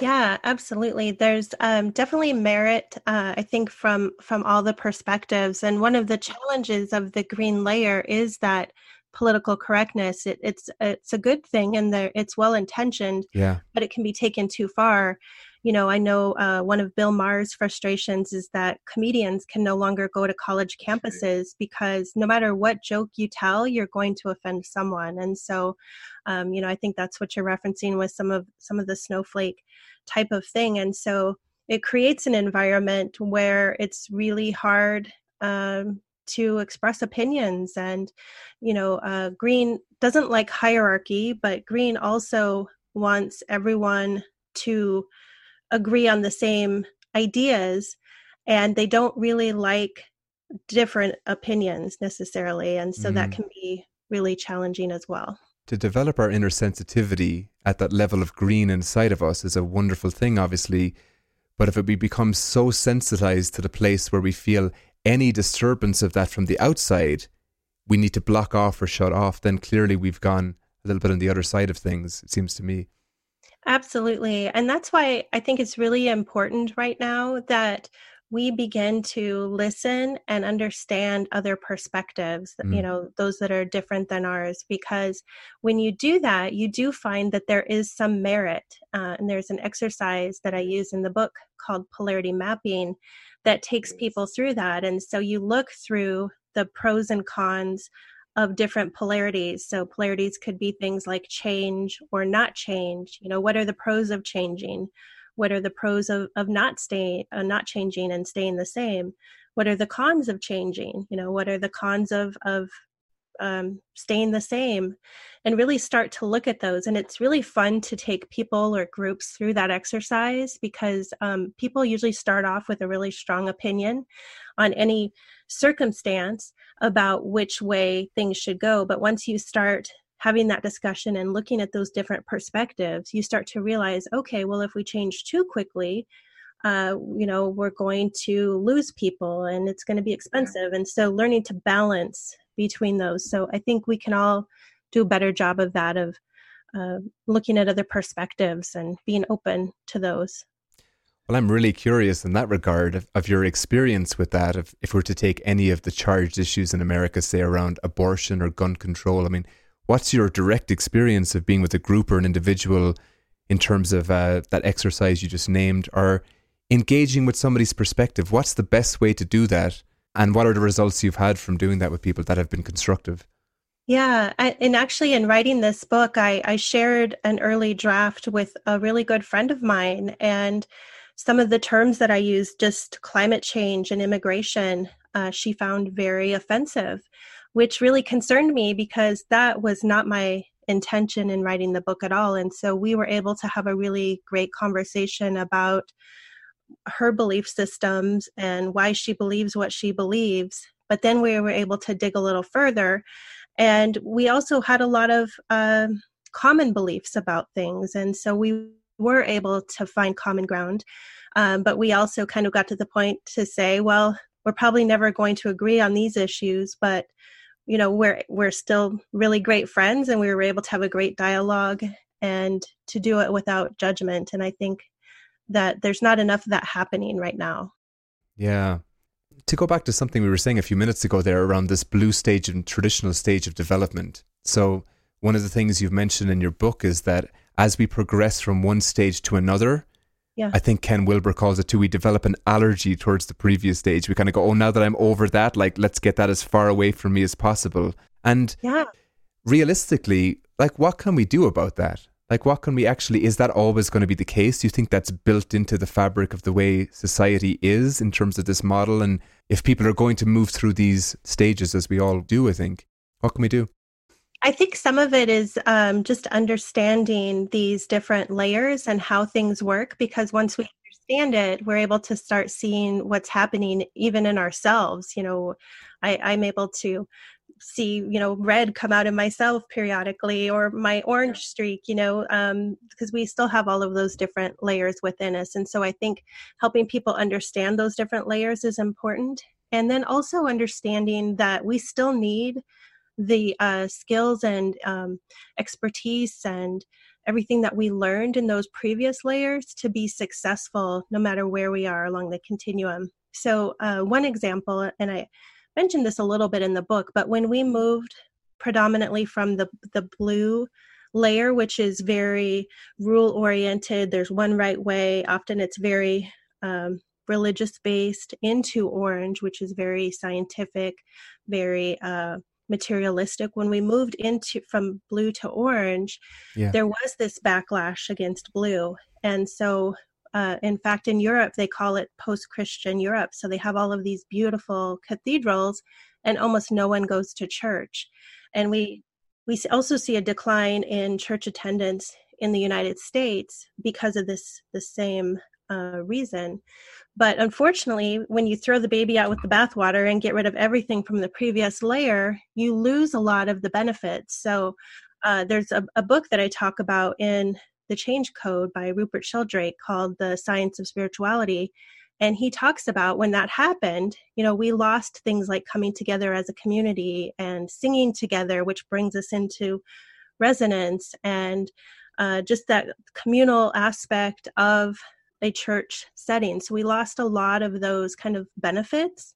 Yeah, absolutely. There's um, definitely merit, uh, I think, from from all the perspectives. And one of the challenges of the green layer is that political correctness. It, it's it's a good thing, and there it's well intentioned. Yeah. But it can be taken too far. You know, I know uh, one of Bill Maher's frustrations is that comedians can no longer go to college campuses because no matter what joke you tell, you're going to offend someone. And so, um, you know, I think that's what you're referencing with some of some of the snowflake type of thing. And so, it creates an environment where it's really hard um, to express opinions and you know uh, green doesn't like hierarchy but green also wants everyone to agree on the same ideas and they don't really like different opinions necessarily and so mm. that can be really challenging as well to develop our inner sensitivity at that level of green inside of us is a wonderful thing obviously but if we become so sensitized to the place where we feel any disturbance of that from the outside, we need to block off or shut off, then clearly we've gone a little bit on the other side of things, it seems to me. Absolutely. And that's why I think it's really important right now that we begin to listen and understand other perspectives, mm. you know, those that are different than ours. Because when you do that, you do find that there is some merit. Uh, and there's an exercise that I use in the book called polarity mapping that takes people through that. And so you look through the pros and cons of different polarities. So polarities could be things like change or not change. You know, what are the pros of changing? What are the pros of, of not staying, uh, not changing and staying the same? What are the cons of changing? You know, what are the cons of of um, staying the same and really start to look at those and it's really fun to take people or groups through that exercise because um, people usually start off with a really strong opinion on any circumstance about which way things should go but once you start having that discussion and looking at those different perspectives you start to realize okay well if we change too quickly uh, you know we're going to lose people and it's going to be expensive and so learning to balance between those. So I think we can all do a better job of that, of uh, looking at other perspectives and being open to those. Well, I'm really curious in that regard of, of your experience with that. If, if we're to take any of the charged issues in America, say around abortion or gun control, I mean, what's your direct experience of being with a group or an individual in terms of uh, that exercise you just named, or engaging with somebody's perspective? What's the best way to do that and what are the results you've had from doing that with people that have been constructive? Yeah, and actually, in writing this book, I, I shared an early draft with a really good friend of mine, and some of the terms that I used, just climate change and immigration, uh, she found very offensive, which really concerned me because that was not my intention in writing the book at all. And so we were able to have a really great conversation about her belief systems and why she believes what she believes. But then we were able to dig a little further. And we also had a lot of uh, common beliefs about things. And so we were able to find common ground. Um, but we also kind of got to the point to say, well, we're probably never going to agree on these issues, but you know we're we're still really great friends and we were able to have a great dialogue and to do it without judgment and i think that there's not enough of that happening right now. Yeah. To go back to something we were saying a few minutes ago there around this blue stage and traditional stage of development. So, one of the things you've mentioned in your book is that as we progress from one stage to another, yeah. I think Ken Wilber calls it too, we develop an allergy towards the previous stage. We kind of go, oh, now that I'm over that, like, let's get that as far away from me as possible. And yeah. realistically, like, what can we do about that? Like, what can we actually, is that always going to be the case? Do you think that's built into the fabric of the way society is in terms of this model? And if people are going to move through these stages, as we all do, I think, what can we do? I think some of it is um, just understanding these different layers and how things work, because once we understand it, we're able to start seeing what's happening even in ourselves. You know, I, I'm able to see you know red come out in myself periodically or my orange streak you know um, because we still have all of those different layers within us and so i think helping people understand those different layers is important and then also understanding that we still need the uh, skills and um, expertise and everything that we learned in those previous layers to be successful no matter where we are along the continuum so uh, one example and i mentioned this a little bit in the book, but when we moved predominantly from the the blue layer, which is very rule oriented. There's one right way. Often it's very um, religious based, into orange, which is very scientific, very uh, materialistic. When we moved into from blue to orange, yeah. there was this backlash against blue. And so uh, in fact, in Europe, they call it post Christian Europe. So they have all of these beautiful cathedrals, and almost no one goes to church. And we we also see a decline in church attendance in the United States because of this the same uh, reason. But unfortunately, when you throw the baby out with the bathwater and get rid of everything from the previous layer, you lose a lot of the benefits. So uh, there's a, a, book that I talk about in the Change Code by Rupert Sheldrake called The Science of Spirituality. And he talks about when that happened, you know, we lost things like coming together as a community and singing together, which brings us into resonance and uh, just that communal aspect of a church setting. So we lost a lot of those kind of benefits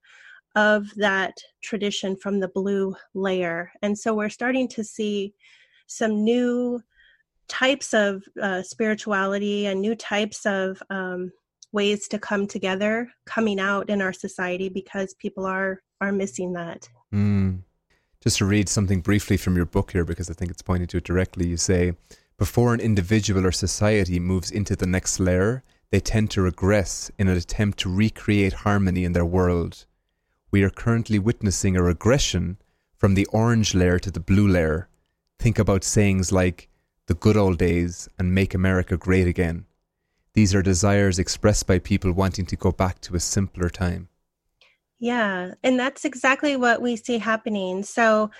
of that tradition from the blue layer. And so we're starting to see some new types of uh, spirituality and new types of um, ways to come together coming out in our society because people are are missing that. Mm. Just to read something briefly from your book here, because I think it's pointing to it directly. You say, before an individual or society moves into the next layer, they tend to regress in an attempt to recreate harmony in their world. We are currently witnessing a regression from the orange layer to the blue layer. Think about sayings like, the good old days, and make America great again. These are desires expressed by people wanting to go back to a simpler time. Yeah, and that's exactly what we see happening. So,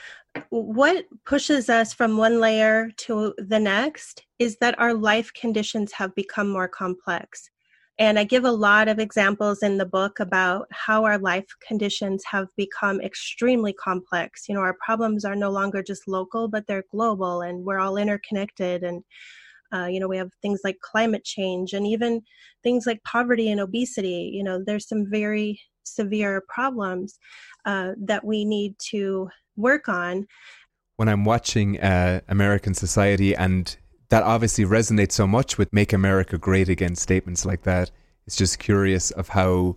what pushes us from one layer to the next is that our life conditions have become more complex. And I give a lot of examples in the book about how our life conditions have become extremely complex. You know, our problems are no longer just local, but they're global and we're all interconnected. And, uh, you know, we have things like climate change and even things like poverty and obesity. You know, there's some very severe problems uh, that we need to work on. When I'm watching uh, American Society and that obviously resonates so much with Make America Great Again statements like that. It's just curious of how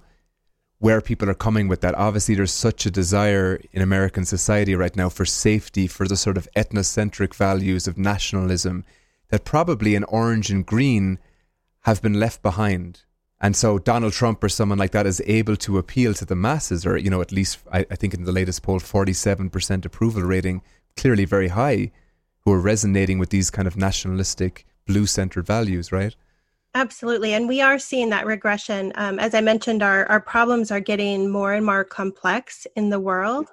where people are coming with that. Obviously, there's such a desire in American society right now for safety, for the sort of ethnocentric values of nationalism that probably in orange and green have been left behind. And so Donald Trump or someone like that is able to appeal to the masses, or, you know, at least I, I think in the latest poll, 47% approval rating, clearly very high who are resonating with these kind of nationalistic blue centered values, right? Absolutely. And we are seeing that regression. Um, as I mentioned, our, our problems are getting more and more complex in the world,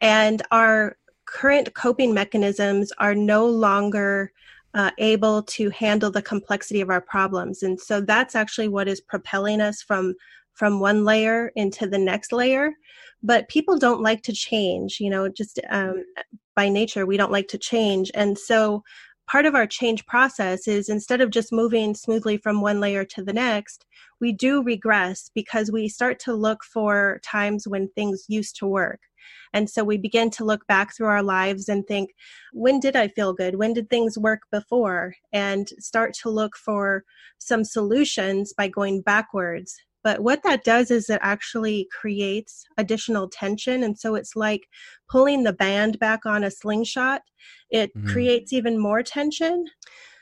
and our current coping mechanisms are no longer uh, able to handle the complexity of our problems. And so that's actually what is propelling us from from one layer into the next layer. But people don't like to change you know just um, by nature we don't like to change. And so part of our change process is instead of just moving smoothly from one layer to the next we do regress because we start to look for times when things used to work and so we begin to look back through our lives and think, when did I feel good? When did things work before? And start to look for some solutions by going backwards but what that does is it actually creates additional tension. And so it's like pulling the band back on a slingshot, it mm-hmm. creates even more tension.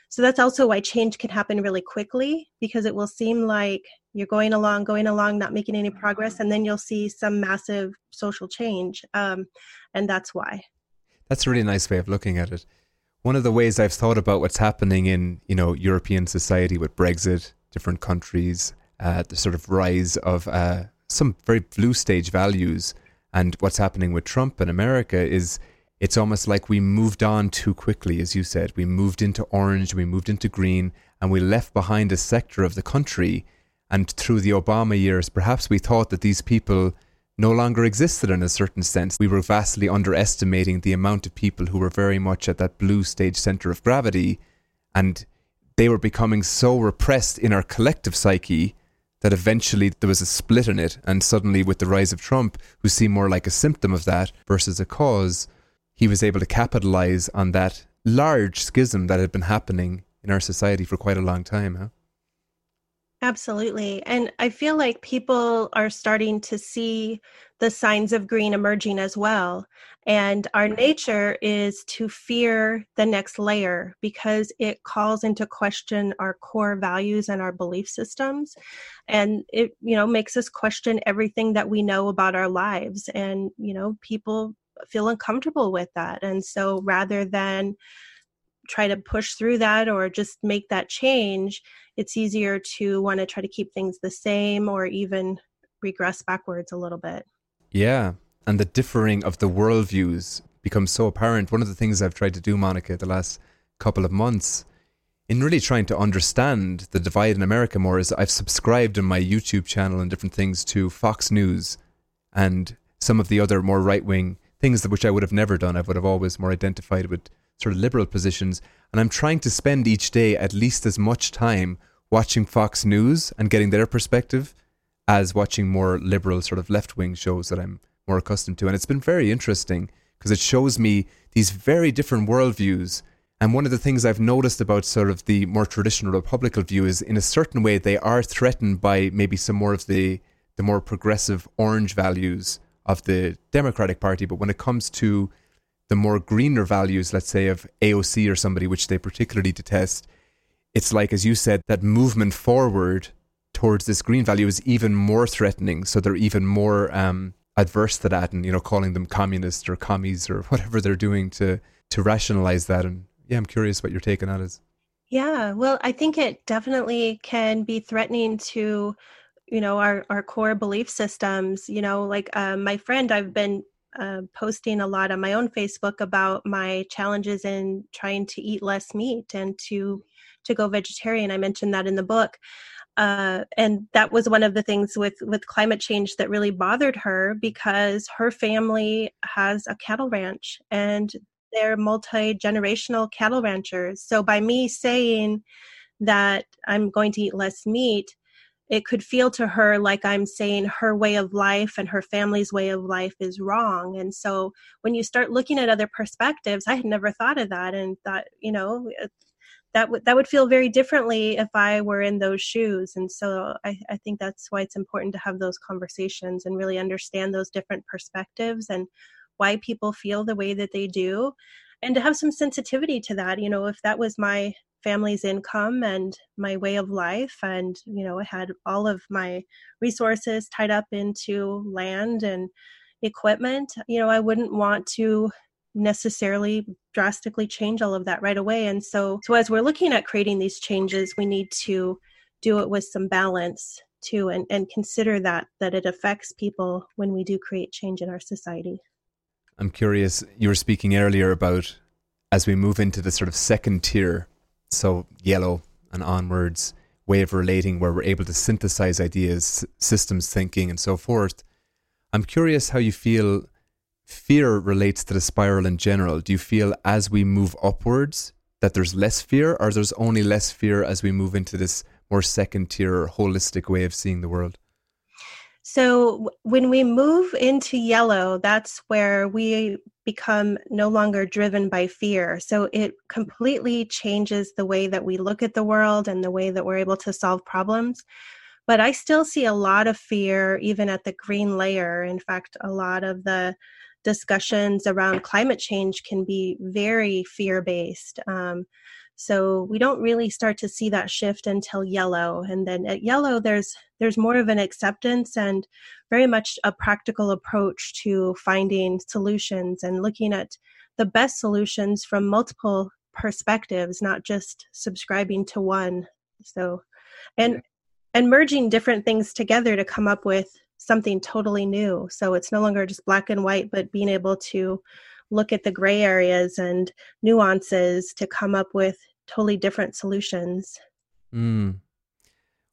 So that's also why change can happen really quickly because it will seem like you're going along, going along, not making any progress, and then you'll see some massive social change. Um, and that's why. That's a really nice way of looking at it. One of the ways I've thought about what's happening in, you know, European society with Brexit, different countries, uh, the sort of rise of uh, some very blue stage values. And what's happening with Trump in America is it's almost like we moved on too quickly, as you said. We moved into orange, we moved into green, and we left behind a sector of the country. And through the Obama years, perhaps we thought that these people no longer existed in a certain sense. We were vastly underestimating the amount of people who were very much at that blue stage center of gravity. And they were becoming so repressed in our collective psyche that eventually there was a split in it. And suddenly, with the rise of Trump, who seemed more like a symptom of that versus a cause, he was able to capitalize on that large schism that had been happening in our society for quite a long time, huh? Absolutely. And I feel like people are starting to see the signs of green emerging as well. And our nature is to fear the next layer because it calls into question our core values and our belief systems. And it, you know, makes us question everything that we know about our lives. And, you know, people feel uncomfortable with that. And so rather than try to push through that or just make that change, it's easier to want to try to keep things the same or even regress backwards a little bit. Yeah. And the differing of the worldviews becomes so apparent. One of the things I've tried to do, Monica, the last couple of months in really trying to understand the divide in America more is I've subscribed in my YouTube channel and different things to Fox News and some of the other more right wing things which I would have never done. I would have always more identified with sort of liberal positions. And I'm trying to spend each day at least as much time watching Fox News and getting their perspective as watching more liberal, sort of left wing shows that I'm more accustomed to. And it's been very interesting because it shows me these very different worldviews. And one of the things I've noticed about sort of the more traditional Republican view is, in a certain way, they are threatened by maybe some more of the the more progressive orange values of the Democratic Party. But when it comes to the more greener values, let's say, of AOC or somebody, which they particularly detest, it's like, as you said, that movement forward towards this green value is even more threatening. So they're even more um, adverse to that and, you know, calling them communists or commies or whatever they're doing to, to rationalize that. And yeah, I'm curious what your take on that is. Yeah, well, I think it definitely can be threatening to, you know, our, our core belief systems. You know, like uh, my friend, I've been uh, posting a lot on my own Facebook about my challenges in trying to eat less meat and to to go vegetarian. I mentioned that in the book. Uh, and that was one of the things with with climate change that really bothered her because her family has a cattle ranch and they're multi generational cattle ranchers. So by me saying that I'm going to eat less meat, it could feel to her like I'm saying her way of life and her family's way of life is wrong. And so when you start looking at other perspectives, I had never thought of that and thought, you know, that would that would feel very differently if I were in those shoes. And so I, I think that's why it's important to have those conversations and really understand those different perspectives and why people feel the way that they do and to have some sensitivity to that. You know, if that was my family's income and my way of life and you know i had all of my resources tied up into land and equipment you know i wouldn't want to necessarily drastically change all of that right away and so so as we're looking at creating these changes we need to do it with some balance too and and consider that that it affects people when we do create change in our society. I'm curious you were speaking earlier about as we move into the sort of second tier so yellow and onwards way of relating where we're able to synthesize ideas, systems thinking, and so forth. I'm curious how you feel fear relates to the spiral in general. Do you feel as we move upwards that there's less fear, or there's only less fear as we move into this more second tier holistic way of seeing the world? So when we move into yellow, that's where we become no longer driven by fear. So it completely changes the way that we look at the world and the way that we're able to solve problems. But I still see a lot of fear even at the green layer. In fact, a lot of the discussions around climate change can be very fear based. Um, so we don't really start to see that shift until yellow. And then at yellow, there's there's more of an acceptance and very much a practical approach to finding solutions and looking at the best solutions from multiple perspectives, not just subscribing to one. So and and merging different things together to come up with something totally new. So it's no longer just black and white, but being able to look at the gray areas and nuances to come up with totally different solutions. Mm.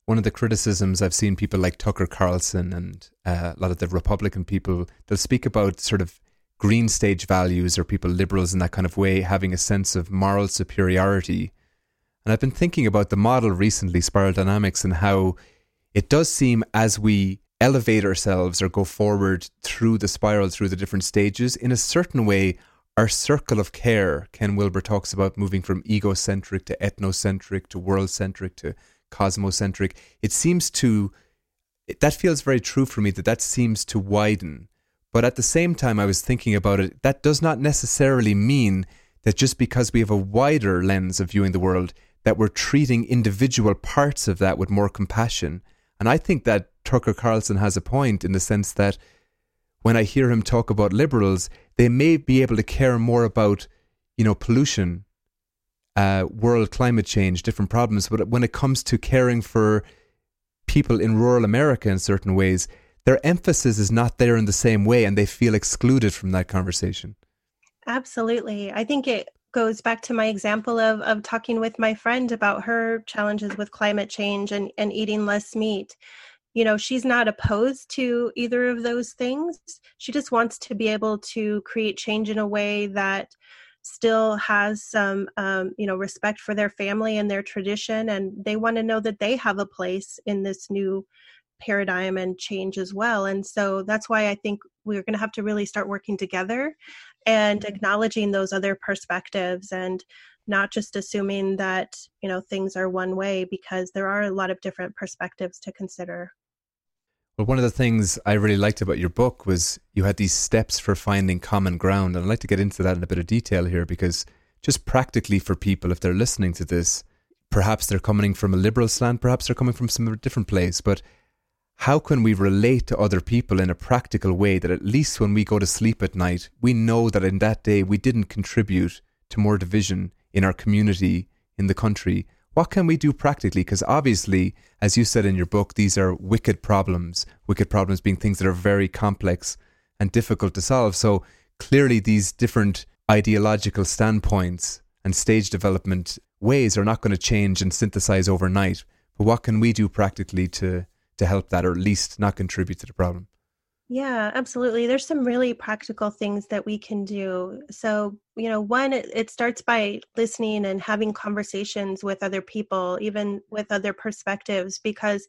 One of the criticisms I've seen people like Tucker Carlson and uh, a lot of the Republican people, they'll speak about sort of green stage values or people liberals in that kind of way having a sense of moral superiority. And I've been thinking about the model recently, spiral dynamics, and how it does seem as we elevate ourselves or go forward through the spiral, through the different stages, in a certain way, our circle of care, Ken Wilber talks about moving from egocentric to ethnocentric to world centric to cosmocentric. It seems to, that feels very true for me that that seems to widen. But at the same time, I was thinking about it, that does not necessarily mean that just because we have a wider lens of viewing the world, that we're treating individual parts of that with more compassion. And I think that Tucker Carlson has a point in the sense that when I hear him talk about liberals, they may be able to care more about, you know, pollution, uh, world climate change, different problems. But when it comes to caring for people in rural America in certain ways, their emphasis is not there in the same way and they feel excluded from that conversation. Absolutely. I think it goes back to my example of, of talking with my friend about her challenges with climate change and, and eating less meat you know she's not opposed to either of those things. She just wants to be able to create change in a way that still has some um, you know respect for their family and their tradition and they want to know that they have a place in this new paradigm and change as well. And so that's why i think we're going to have to really start working together and mm-hmm. acknowledging those other perspectives and not just assuming that you know things are one way because there are a lot of different perspectives to consider well, one of the things I really liked about your book was you had these steps for finding common ground. And I'd like to get into that in a bit of detail here because just practically for people, if they're listening to this, perhaps they're coming from a liberal slant, perhaps they're coming from some different place, but how can we relate to other people in a practical way that at least when we go to sleep at night, we know that in that day we didn't contribute to more division in our community, in the country, what can we do practically? Because obviously, as you said in your book, these are wicked problems, wicked problems being things that are very complex and difficult to solve. So clearly, these different ideological standpoints and stage development ways are not going to change and synthesize overnight. But what can we do practically to, to help that or at least not contribute to the problem? Yeah, absolutely. There's some really practical things that we can do. So, you know, one, it, it, starts by listening and having conversations with other people, even with other perspectives, because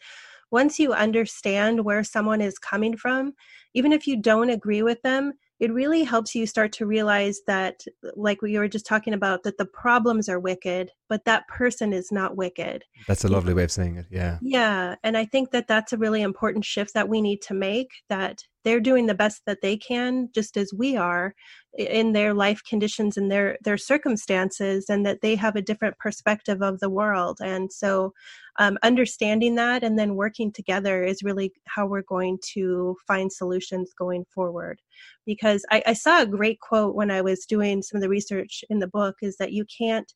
once you understand where someone is coming from, even if you don't agree with them, it really helps you start to realize that like we were just talking about that the problems are wicked but that person is not wicked that's a lovely way of saying it yeah yeah and i think that that's a really important shift that we need to make that they're doing the best that they can just as we are in their life conditions and their their circumstances and that they have a different perspective of the world. And so um, understanding that and then working together is really how we're going to find solutions going forward. Because I, I saw a great quote when i was doing some of the research in the book is that you can't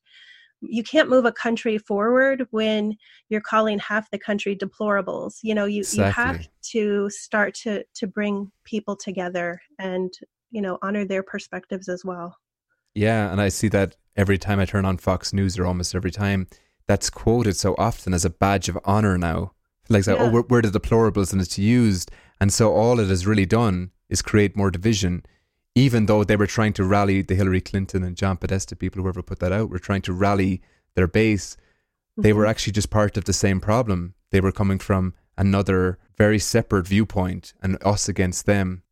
you can't move a country forward when you're calling half the country deplorables you know you, exactly. you have to start to to bring people together and you know honor their perspectives as well yeah and i see that every time i turn on fox news or almost every time that's quoted so often as a badge of honor now like oh, yeah. oh we're, we're the deplorables and it's used and so all it has really done is create more division even though they were trying to rally the Hillary Clinton and John Podesta people, whoever put that out, were trying to rally their base, mm-hmm. they were mm-hmm. actually just part of the same problem. They were coming from another very separate viewpoint and us against them.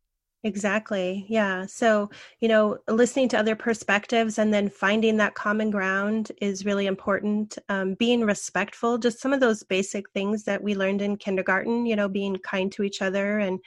Exactly. Yeah. So, you know, listening to other perspectives and then finding that common ground is really important. Um, being respectful, just some of those basic things that we learned in kindergarten, you know, being kind to each other and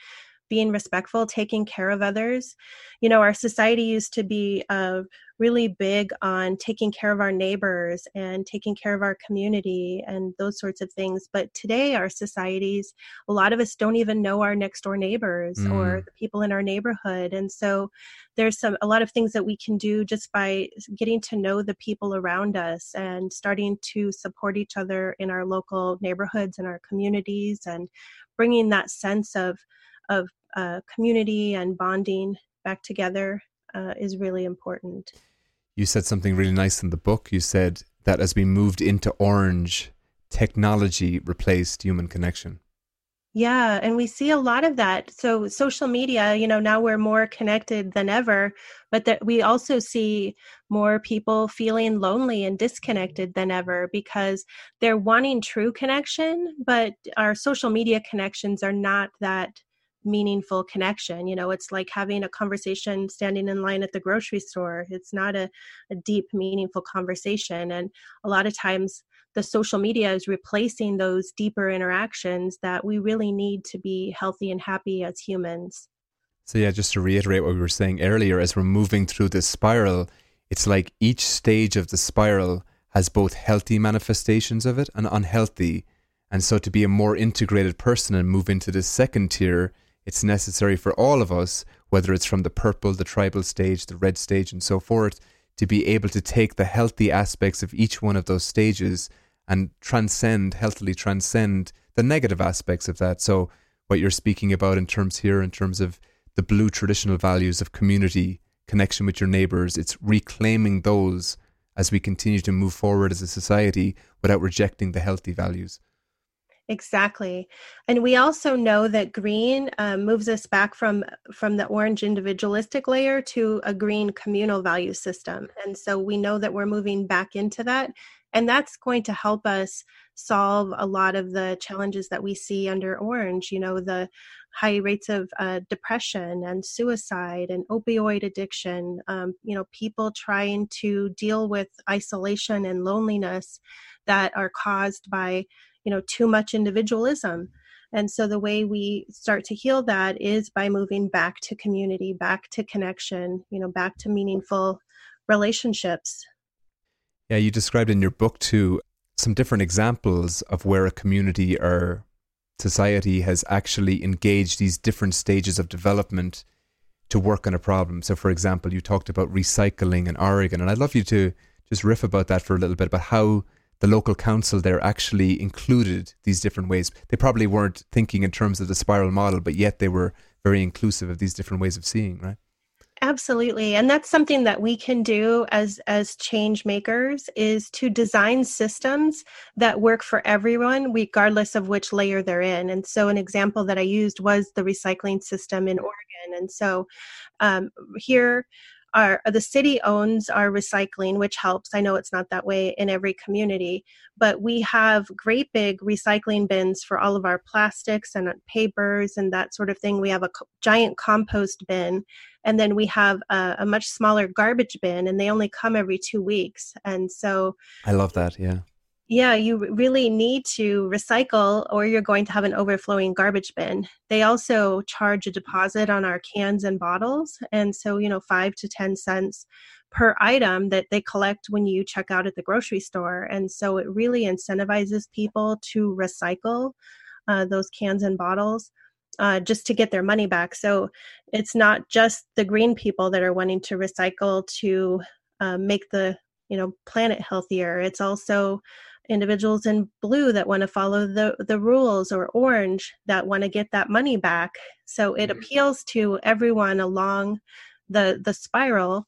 being respectful, taking care of others. You know, our society used to be uh, really big on taking care of our neighbors and taking care of our community and those sorts of things. But today, our societies, a lot of us don't even know our next door neighbors mm. or the people in our neighborhood. And so there's some a lot of things that we can do just by getting to know the people around us and starting to support each other in our local neighborhoods and our communities and bringing that sense of of uh, community and bonding back together uh, is really important. You said something really nice in the book. You said that as we moved into orange, technology replaced human connection. Yeah, and we see a lot of that. So social media, you know, now we're more connected than ever, but that we also see more people feeling lonely and disconnected than ever because they're wanting true connection, but our social media connections are not that meaningful connection you know it's like having a conversation standing in line at the grocery store it's not a, a deep meaningful conversation and a lot of times the social media is replacing those deeper interactions that we really need to be healthy and happy as humans. So yeah just to reiterate what we were saying earlier as we're moving through this spiral it's like each stage of the spiral has both healthy manifestations of it and unhealthy. And so to be a more integrated person and move into this second tier it's necessary for all of us, whether it's from the purple, the tribal stage, the red stage, and so forth, to be able to take the healthy aspects of each one of those stages and transcend, healthily transcend the negative aspects of that. So, what you're speaking about in terms here, in terms of the blue traditional values of community, connection with your neighbors, it's reclaiming those as we continue to move forward as a society without rejecting the healthy values. Exactly, and we also know that green um, moves us back from from the orange individualistic layer to a green communal value system, and so we know that we're moving back into that, and that's going to help us solve a lot of the challenges that we see under orange. You know, the high rates of uh, depression and suicide and opioid addiction. Um, you know, people trying to deal with isolation and loneliness that are caused by you know too much individualism and so the way we start to heal that is by moving back to community back to connection you know back to meaningful relationships yeah you described in your book too some different examples of where a community or society has actually engaged these different stages of development to work on a problem. So, for example, you talked about recycling in Oregon, and I'd love you to just riff about that for a little bit about how the local council there actually included these different ways. They probably weren't thinking in terms of the spiral model, but yet they were very inclusive of these different ways of seeing, right? Absolutely. And that's something that we can do as as change makers is to design systems that work for everyone regardless of which layer they're in. And so an example that I used was the recycling system in Oregon. And so um, here our the city owns our recycling which helps. I know it's not that way in every community but we have great big recycling bins for all of our plastics and papers and that sort of thing. We have a giant compost bin and then we have a, a much smaller garbage bin and they only come every two weeks. And so i love that yeah yeah, you really need to recycle or you're going to have an overflowing garbage bin. They also charge a deposit on our cans and bottles. And so, you know, five to 10 cents per item that they collect when you check out at the grocery store. And so it really incentivizes people to recycle uh, those cans and bottles. Uh, just to get their money back. So it's not just the green people that are wanting to recycle to uh, make the you know planet healthier. It's also individuals in blue that want to follow the the rules or orange that want to get that money back. So it mm-hmm. appeals to everyone along the the spiral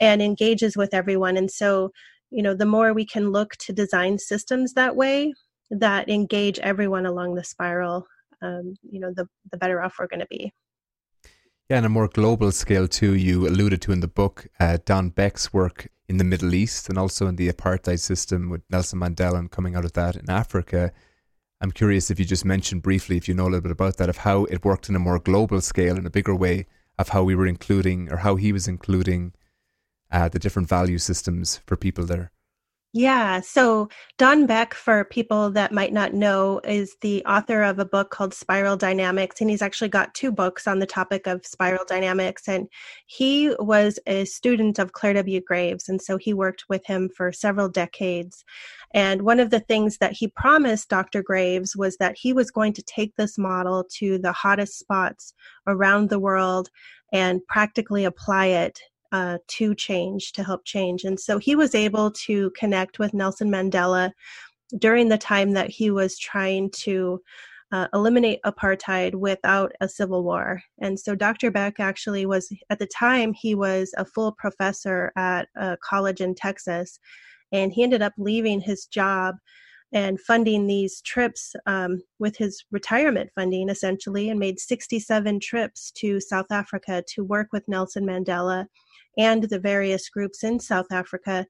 and engages with everyone. And so you know the more we can look to design systems that way that engage everyone along the spiral um, you know the the better off we're going to be. Yeah, on a more global scale too, you alluded to in the book uh, Don Beck's work in the Middle East and also in the apartheid system with Nelson Mandela and coming out of that in Africa. I'm curious if you just mentioned briefly, if you know a little bit about that, of how it worked in a more global scale, in a bigger way, of how we were including or how he was including uh, the different value systems for people there. Yeah. So Don Beck, for people that might not know, is the author of a book called Spiral Dynamics. And he's actually got two books on the topic of spiral dynamics. And he was a student of Clare W. Graves. And so he worked with him for several decades. And one of the things that he promised Dr. Graves was that he was going to take this model to the hottest spots around the world and practically apply it uh, to change, to help change. And so he was able to connect with Nelson Mandela during the time that he was trying to uh, eliminate apartheid without a civil war. And so Dr. Beck actually was, at the time, he was a full professor at a college in Texas. And he ended up leaving his job and funding these trips um, with his retirement funding essentially and made 67 trips to South Africa to work with Nelson Mandela and the various groups in South Africa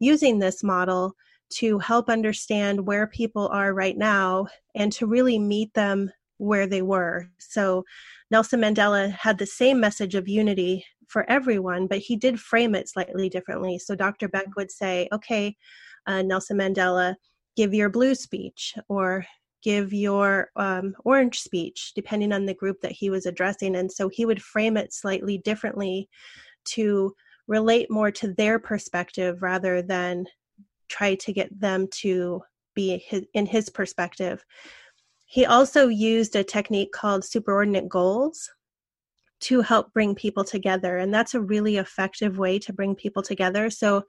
using this model to help understand where people are right now and to really meet them where they were. So Nelson Mandela had the same message of unity for everyone, but he did frame it slightly differently. So Dr. Beck would say, okay, uh, Nelson Mandela, give your blue speech or give your um, orange speech, depending on the group that he was addressing. And so he would frame it slightly differently to relate more to their perspective rather than try to get them to be his, in his perspective. He also used a technique called superordinate goals to help bring people together. And that's a really effective way to bring people together. So,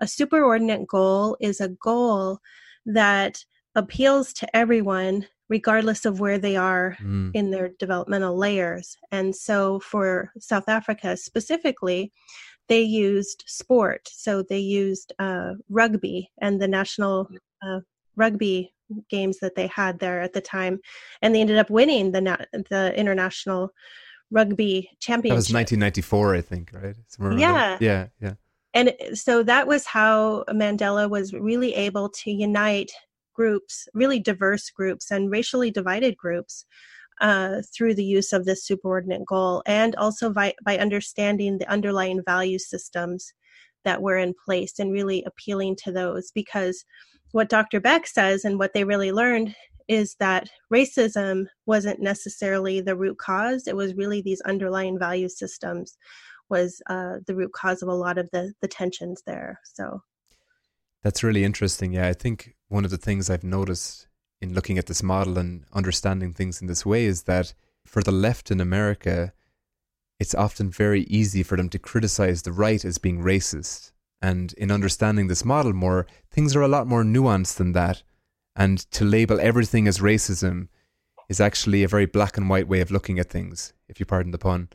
a superordinate goal is a goal that appeals to everyone, regardless of where they are mm. in their developmental layers. And so, for South Africa specifically, they used sport. So, they used uh, rugby and the national uh, rugby games that they had there at the time, and they ended up winning the na- the international rugby championship. That was 1994, I think, right? Yeah, yeah, yeah. And so that was how Mandela was really able to unite groups, really diverse groups and racially divided groups, uh, through the use of this superordinate goal, and also by, by understanding the underlying value systems that were in place and really appealing to those because what Dr. Beck says and what they really learned is that racism wasn't necessarily the root cause. It was really these underlying value systems was uh, the root cause of a lot of the the tensions there. So that's really interesting. Yeah, I think one of the things I've noticed in looking at this model and understanding things in this way is that for the left in America, it's often very easy for them to criticize the right as being racist and in understanding this model more, things are a lot more nuanced than that. And to label everything as racism is actually a very black and white way of looking at things, if you pardon the pun.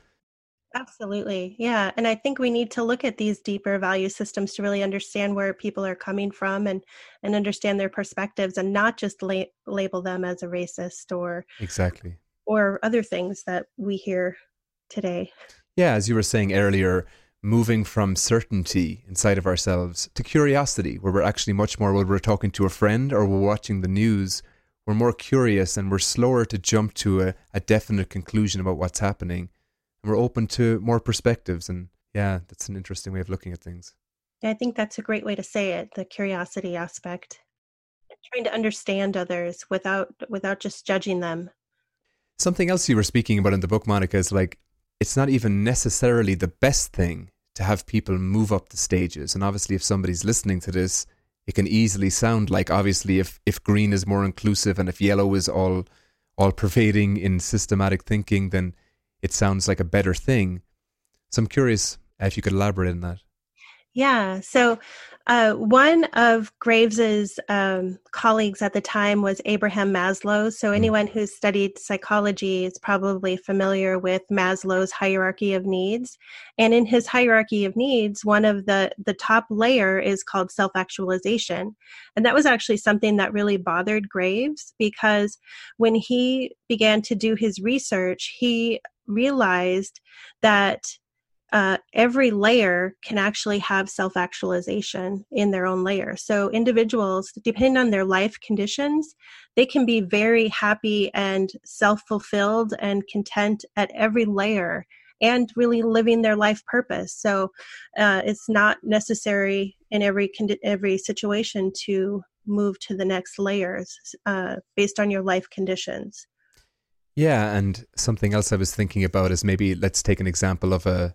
Absolutely. Yeah. And I think we need to look at these deeper value systems to really understand where people are coming from and, and understand their perspectives and not just la- label them as a racist or exactly or other things that we hear today. Yeah. As you were saying earlier, moving from certainty inside of ourselves to curiosity, where we're actually much more, when we're talking to a friend or we're watching the news, we're more curious and we're slower to jump to a, a definite conclusion about what's happening. And we're open to more perspectives. And yeah, that's an interesting way of looking at things. Yeah, I think that's a great way to say it the curiosity aspect. Trying to understand others without without just judging them. Something else you were speaking about in the book, Monica, is like it's not even necessarily the best thing to have people move up the stages. And obviously, if somebody's listening to this, it can easily sound like obviously if, if green is more inclusive and if yellow is all all pervading in systematic thinking, then it sounds like a better thing. So I'm curious if you could elaborate on that. Yeah. So uh, one of Graves's um, colleagues at the time was Abraham Maslow. So hmm. anyone who's studied psychology is probably familiar with Maslow's hierarchy of needs. And in his hierarchy of needs, one of the the top layer is called self-actualization. And that was actually something that really bothered Graves because when he began to do his research, he realized that uh, every layer can actually have self actualization in their own layer. So, individuals, depending on their life conditions, they can be very happy and self fulfilled and content at every layer and really living their life purpose. So, uh, it's not necessary in every con- every situation to move to the next layers uh, based on your life conditions. Yeah, and something else I was thinking about is maybe let's take an example of a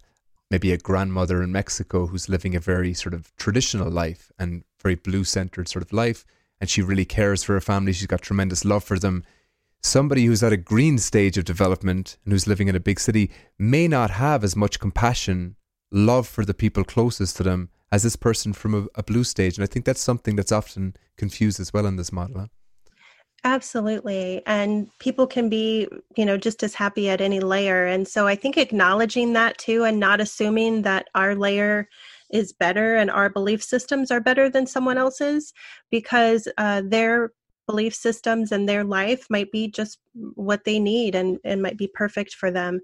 maybe a grandmother in Mexico who's living a very sort of traditional life and very blue centered sort of life. And she really cares for her family. She's got tremendous love for them. Somebody who's at a green stage of development and who's living in a big city may not have as much compassion, love for the people closest to them as this person from a, a blue stage. And I think that's something that's often confused as well in this model. Huh? Absolutely. And people can be, you know, just as happy at any layer. And so I think acknowledging that too and not assuming that our layer is better and our belief systems are better than someone else's because uh, their belief systems and their life might be just what they need and, and might be perfect for them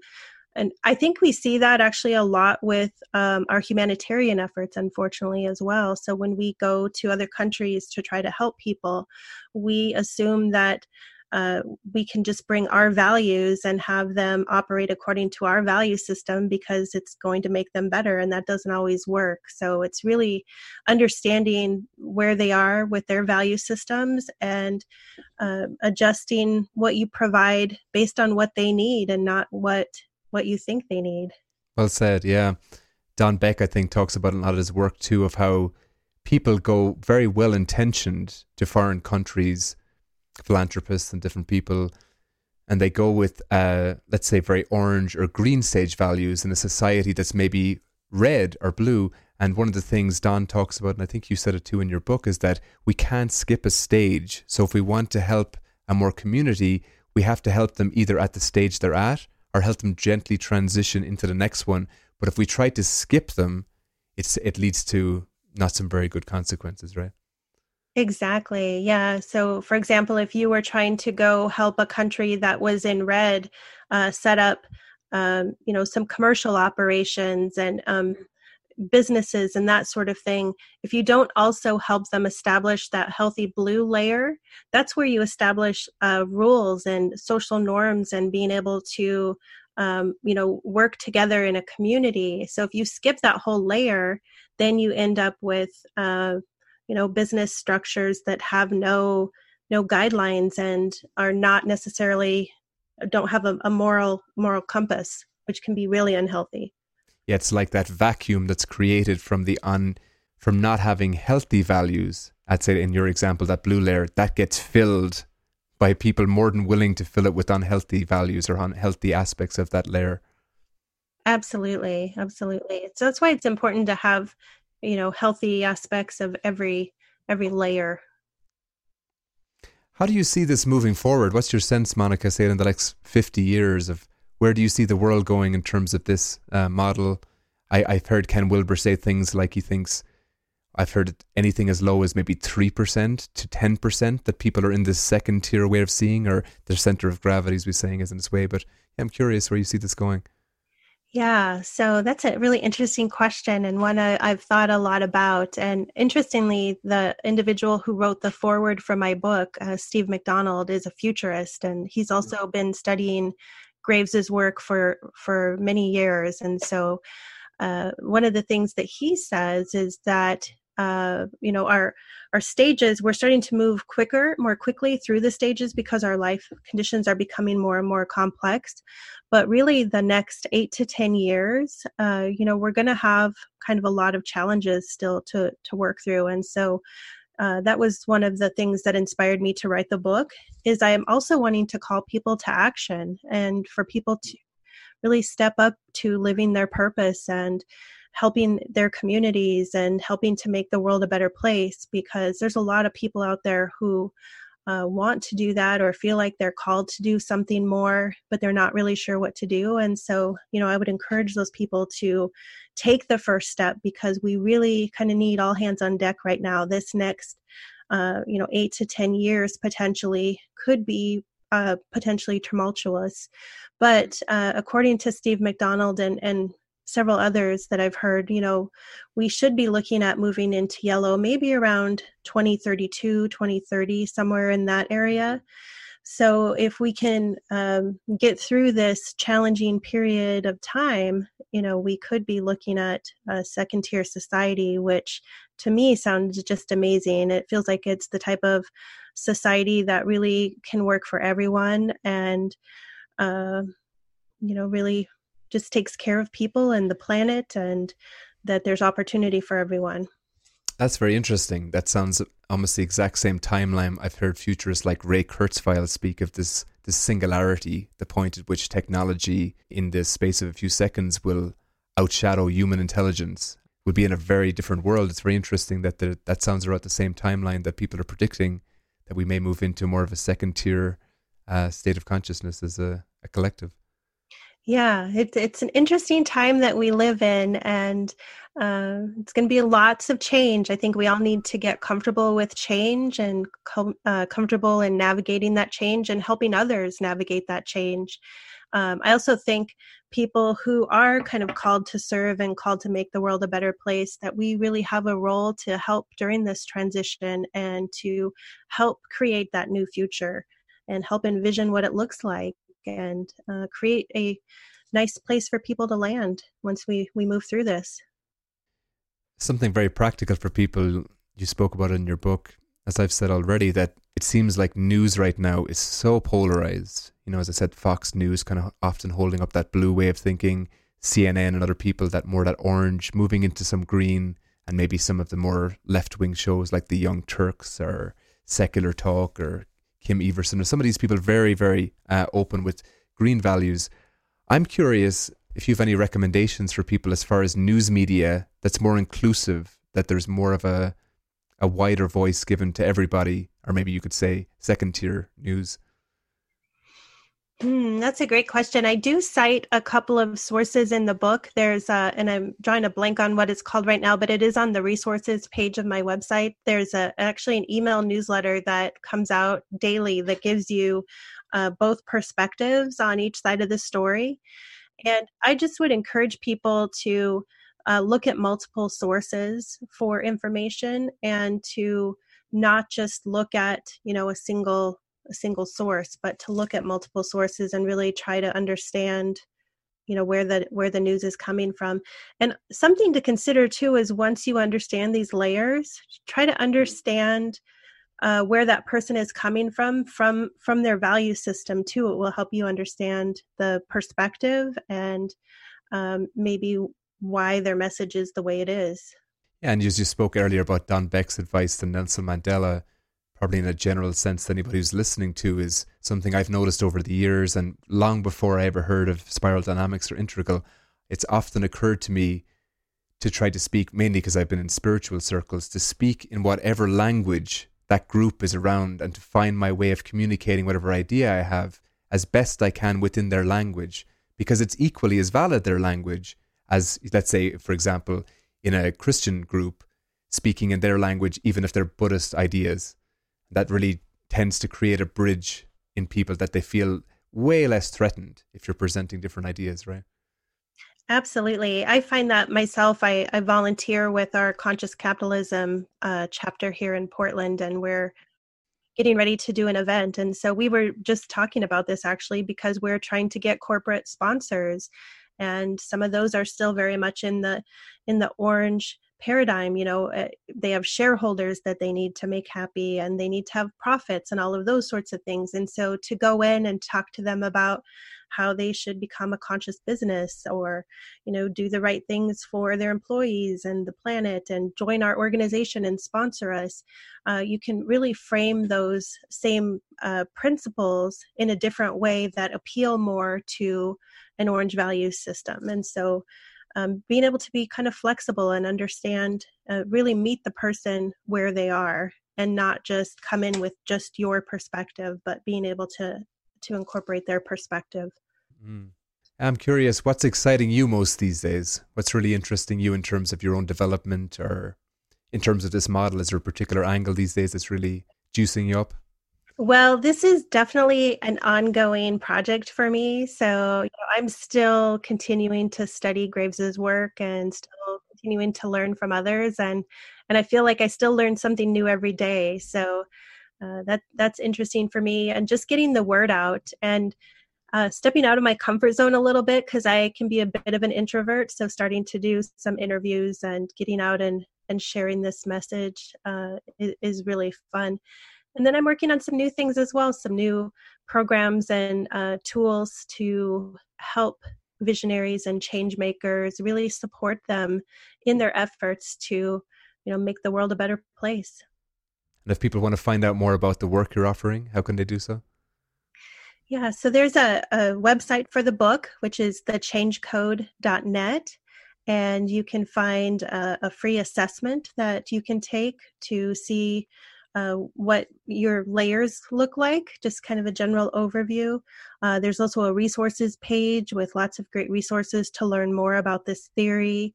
and I think we see that actually a lot with um, our humanitarian efforts, unfortunately, as well. So when we go to other countries to try to help people, we assume that uh, we can just bring our values and have them operate according to our value system because it's going to make them better and that doesn't always work so it's really understanding where they are with their value systems and uh, adjusting what you provide based on what they need and not what what you think they need well said yeah don beck i think talks about a lot of his work too of how people go very well intentioned to foreign countries philanthropists and different people, and they go with, uh, let's say, very orange or green stage values in a society that's maybe red or blue. And one of the things Don talks about, and I think you said it too in your book, is that we can't skip a stage. So if we want to help a more community, we have to help them either at the stage they're at or help them gently transition into the next one. But if we try to skip them, it's it leads to not some very good consequences, right? Exactly. Yeah. So, for example, if you were trying to go help a country that was in red, uh, set up, um, you know, some commercial operations and um, businesses and that sort of thing, if you don't also help them establish that healthy blue layer, that's where you establish uh, rules and social norms and being able to, um, you know, work together in a community. So, if you skip that whole layer, then you end up with uh, you know business structures that have no no guidelines and are not necessarily don't have a, a moral moral compass which can be really unhealthy yeah it's like that vacuum that's created from the un from not having healthy values. I'd say in your example that blue layer that gets filled by people more than willing to fill it with unhealthy values or unhealthy aspects of that layer. Absolutely absolutely. So that's why it's important to have you know healthy aspects of every every layer. How do you see this moving forward? What's your sense monica say in the next 50 years of where do you see the world going in terms of this uh, model I, i've heard ken wilber say things like he thinks I've heard anything as low as maybe 3% to 10% that people are in this second tier way of seeing, or their center of gravity, as we're saying, is in this way. But I'm curious where you see this going. Yeah, so that's a really interesting question and one I, I've thought a lot about. And interestingly, the individual who wrote the foreword for my book, uh, Steve McDonald, is a futurist, and he's mm. also been studying Graves's work for for many years. And so, uh, one of the things that he says is that uh, you know our our stages we're starting to move quicker more quickly through the stages because our life conditions are becoming more and more complex but really the next eight to ten years uh, you know we're going to have kind of a lot of challenges still to to work through and so uh, that was one of the things that inspired me to write the book is i am also wanting to call people to action and for people to really step up to living their purpose and helping their communities and helping to make the world a better place because there's a lot of people out there who uh, want to do that or feel like they're called to do something more, but they're not really sure what to do. And so, you know, I would encourage those people to take the first step because we really kind of need all hands on deck right now. This next, uh, you know, eight to 10 years potentially could be uh, potentially tumultuous. But uh, according to Steve McDonald and, and several others that I've heard, you know, we should be looking at moving into yellow maybe around 2032, 2030, somewhere in that area. So if we can um, get through this challenging period of time, you know, we could be looking at a second tier society, which to me sounds just amazing. It feels like it's the type of society that really can work for everyone and, uh, you know, really just takes care of people and the planet and that there's opportunity for everyone. That's very interesting. That sounds almost the exact same timeline. I've heard futurists like Ray Kurzweil speak of this this singularity, the point at which technology in the space of a few seconds will outshadow human intelligence. We'll be in a very different world. It's very interesting that the, that sounds about the same timeline that people are predicting that we may move into more of a second tier uh, state of consciousness as a, a collective. Yeah, it's it's an interesting time that we live in, and uh, it's going to be lots of change. I think we all need to get comfortable with change and com- uh, comfortable in navigating that change and helping others navigate that change. Um, I also think people who are kind of called to serve and called to make the world a better place that we really have a role to help during this transition and to help create that new future and help envision what it looks like and uh, create a nice place for people to land once we, we move through this. Something very practical for people you spoke about in your book, as I've said already, that it seems like news right now is so polarized. You know, as I said, Fox News kind of often holding up that blue way of thinking, CNN and other people that more that orange, moving into some green, and maybe some of the more left wing shows like the Young Turks or Secular Talk or Kim Iversen or some of these people very, very uh, open with green values. I'm curious if you have any recommendations for people as far as news media that's more inclusive, that there's more of a a wider voice given to everybody, or maybe you could say second tier news. Mm, that's a great question. I do cite a couple of sources in the book. There's, a, and I'm drawing a blank on what it's called right now, but it is on the resources page of my website. There's a, actually an email newsletter that comes out daily that gives you uh, both perspectives on each side of the story. And I just would encourage people to uh, look at multiple sources for information and to not just look at you know a single a single source but to look at multiple sources and really try to understand you know where the where the news is coming from. And something to consider too is once you understand these layers try to understand uh, where that person is coming from from from their value system too. It will help you understand the perspective and um, maybe why their message is the way it is. Yeah, and as you spoke earlier about Don Beck's advice to Nelson Mandela probably in a general sense that anybody who's listening to is something I've noticed over the years and long before I ever heard of spiral dynamics or integral, it's often occurred to me to try to speak mainly because I've been in spiritual circles to speak in whatever language that group is around and to find my way of communicating whatever idea I have as best I can within their language because it's equally as valid their language as let's say for example in a Christian group speaking in their language even if they're Buddhist ideas that really tends to create a bridge in people that they feel way less threatened if you're presenting different ideas, right? Absolutely. I find that myself. I, I volunteer with our conscious capitalism uh, chapter here in Portland, and we're getting ready to do an event. And so we were just talking about this actually because we're trying to get corporate sponsors, and some of those are still very much in the in the orange paradigm you know eh, they have shareholders that they need to make happy and they need to have profits and all of those sorts of things. And so to go in and talk to them about how they should become a conscious business or you know do the right things for their employees and the planet and join our organization and sponsor us uh, you can really frame those same uh, principles in a different way that appeal more to an orange value system. And so um, being able to be kind of flexible and understand, uh, really meet the person where they are and not just come in with just your perspective, but being able to to incorporate their perspective. Mm. I'm curious, what's exciting you most these days? What's really interesting you in terms of your own development or in terms of this model? Is there a particular angle these days that's really juicing you up? Well, this is definitely an ongoing project for me. So you know, I'm still continuing to study Graves's work and still continuing to learn from others, and and I feel like I still learn something new every day. So uh, that that's interesting for me, and just getting the word out and uh, stepping out of my comfort zone a little bit because I can be a bit of an introvert. So starting to do some interviews and getting out and and sharing this message uh, is, is really fun and then I'm working on some new things as well, some new programs and uh, tools to help visionaries and change makers really support them in their efforts to you know make the world a better place. And if people want to find out more about the work you're offering how can they do so? Yeah so there's a, a website for the book which is thechangecode.net and you can find a, a free assessment that you can take to see uh, what your layers look like, just kind of a general overview. Uh, there's also a resources page with lots of great resources to learn more about this theory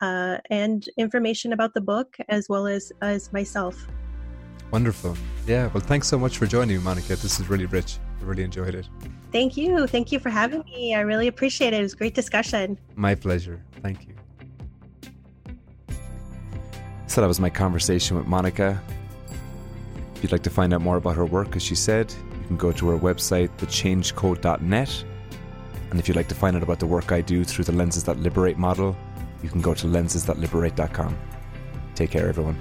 uh, and information about the book as well as, as myself. Wonderful. Yeah. Well, thanks so much for joining me, Monica. This is really rich. I really enjoyed it. Thank you. Thank you for having me. I really appreciate it. It was a great discussion. My pleasure. Thank you. So that was my conversation with Monica. If you'd like to find out more about her work, as she said, you can go to her website, thechangecode.net. And if you'd like to find out about the work I do through the Lenses That Liberate model, you can go to lensesthatliberate.com. Take care, everyone.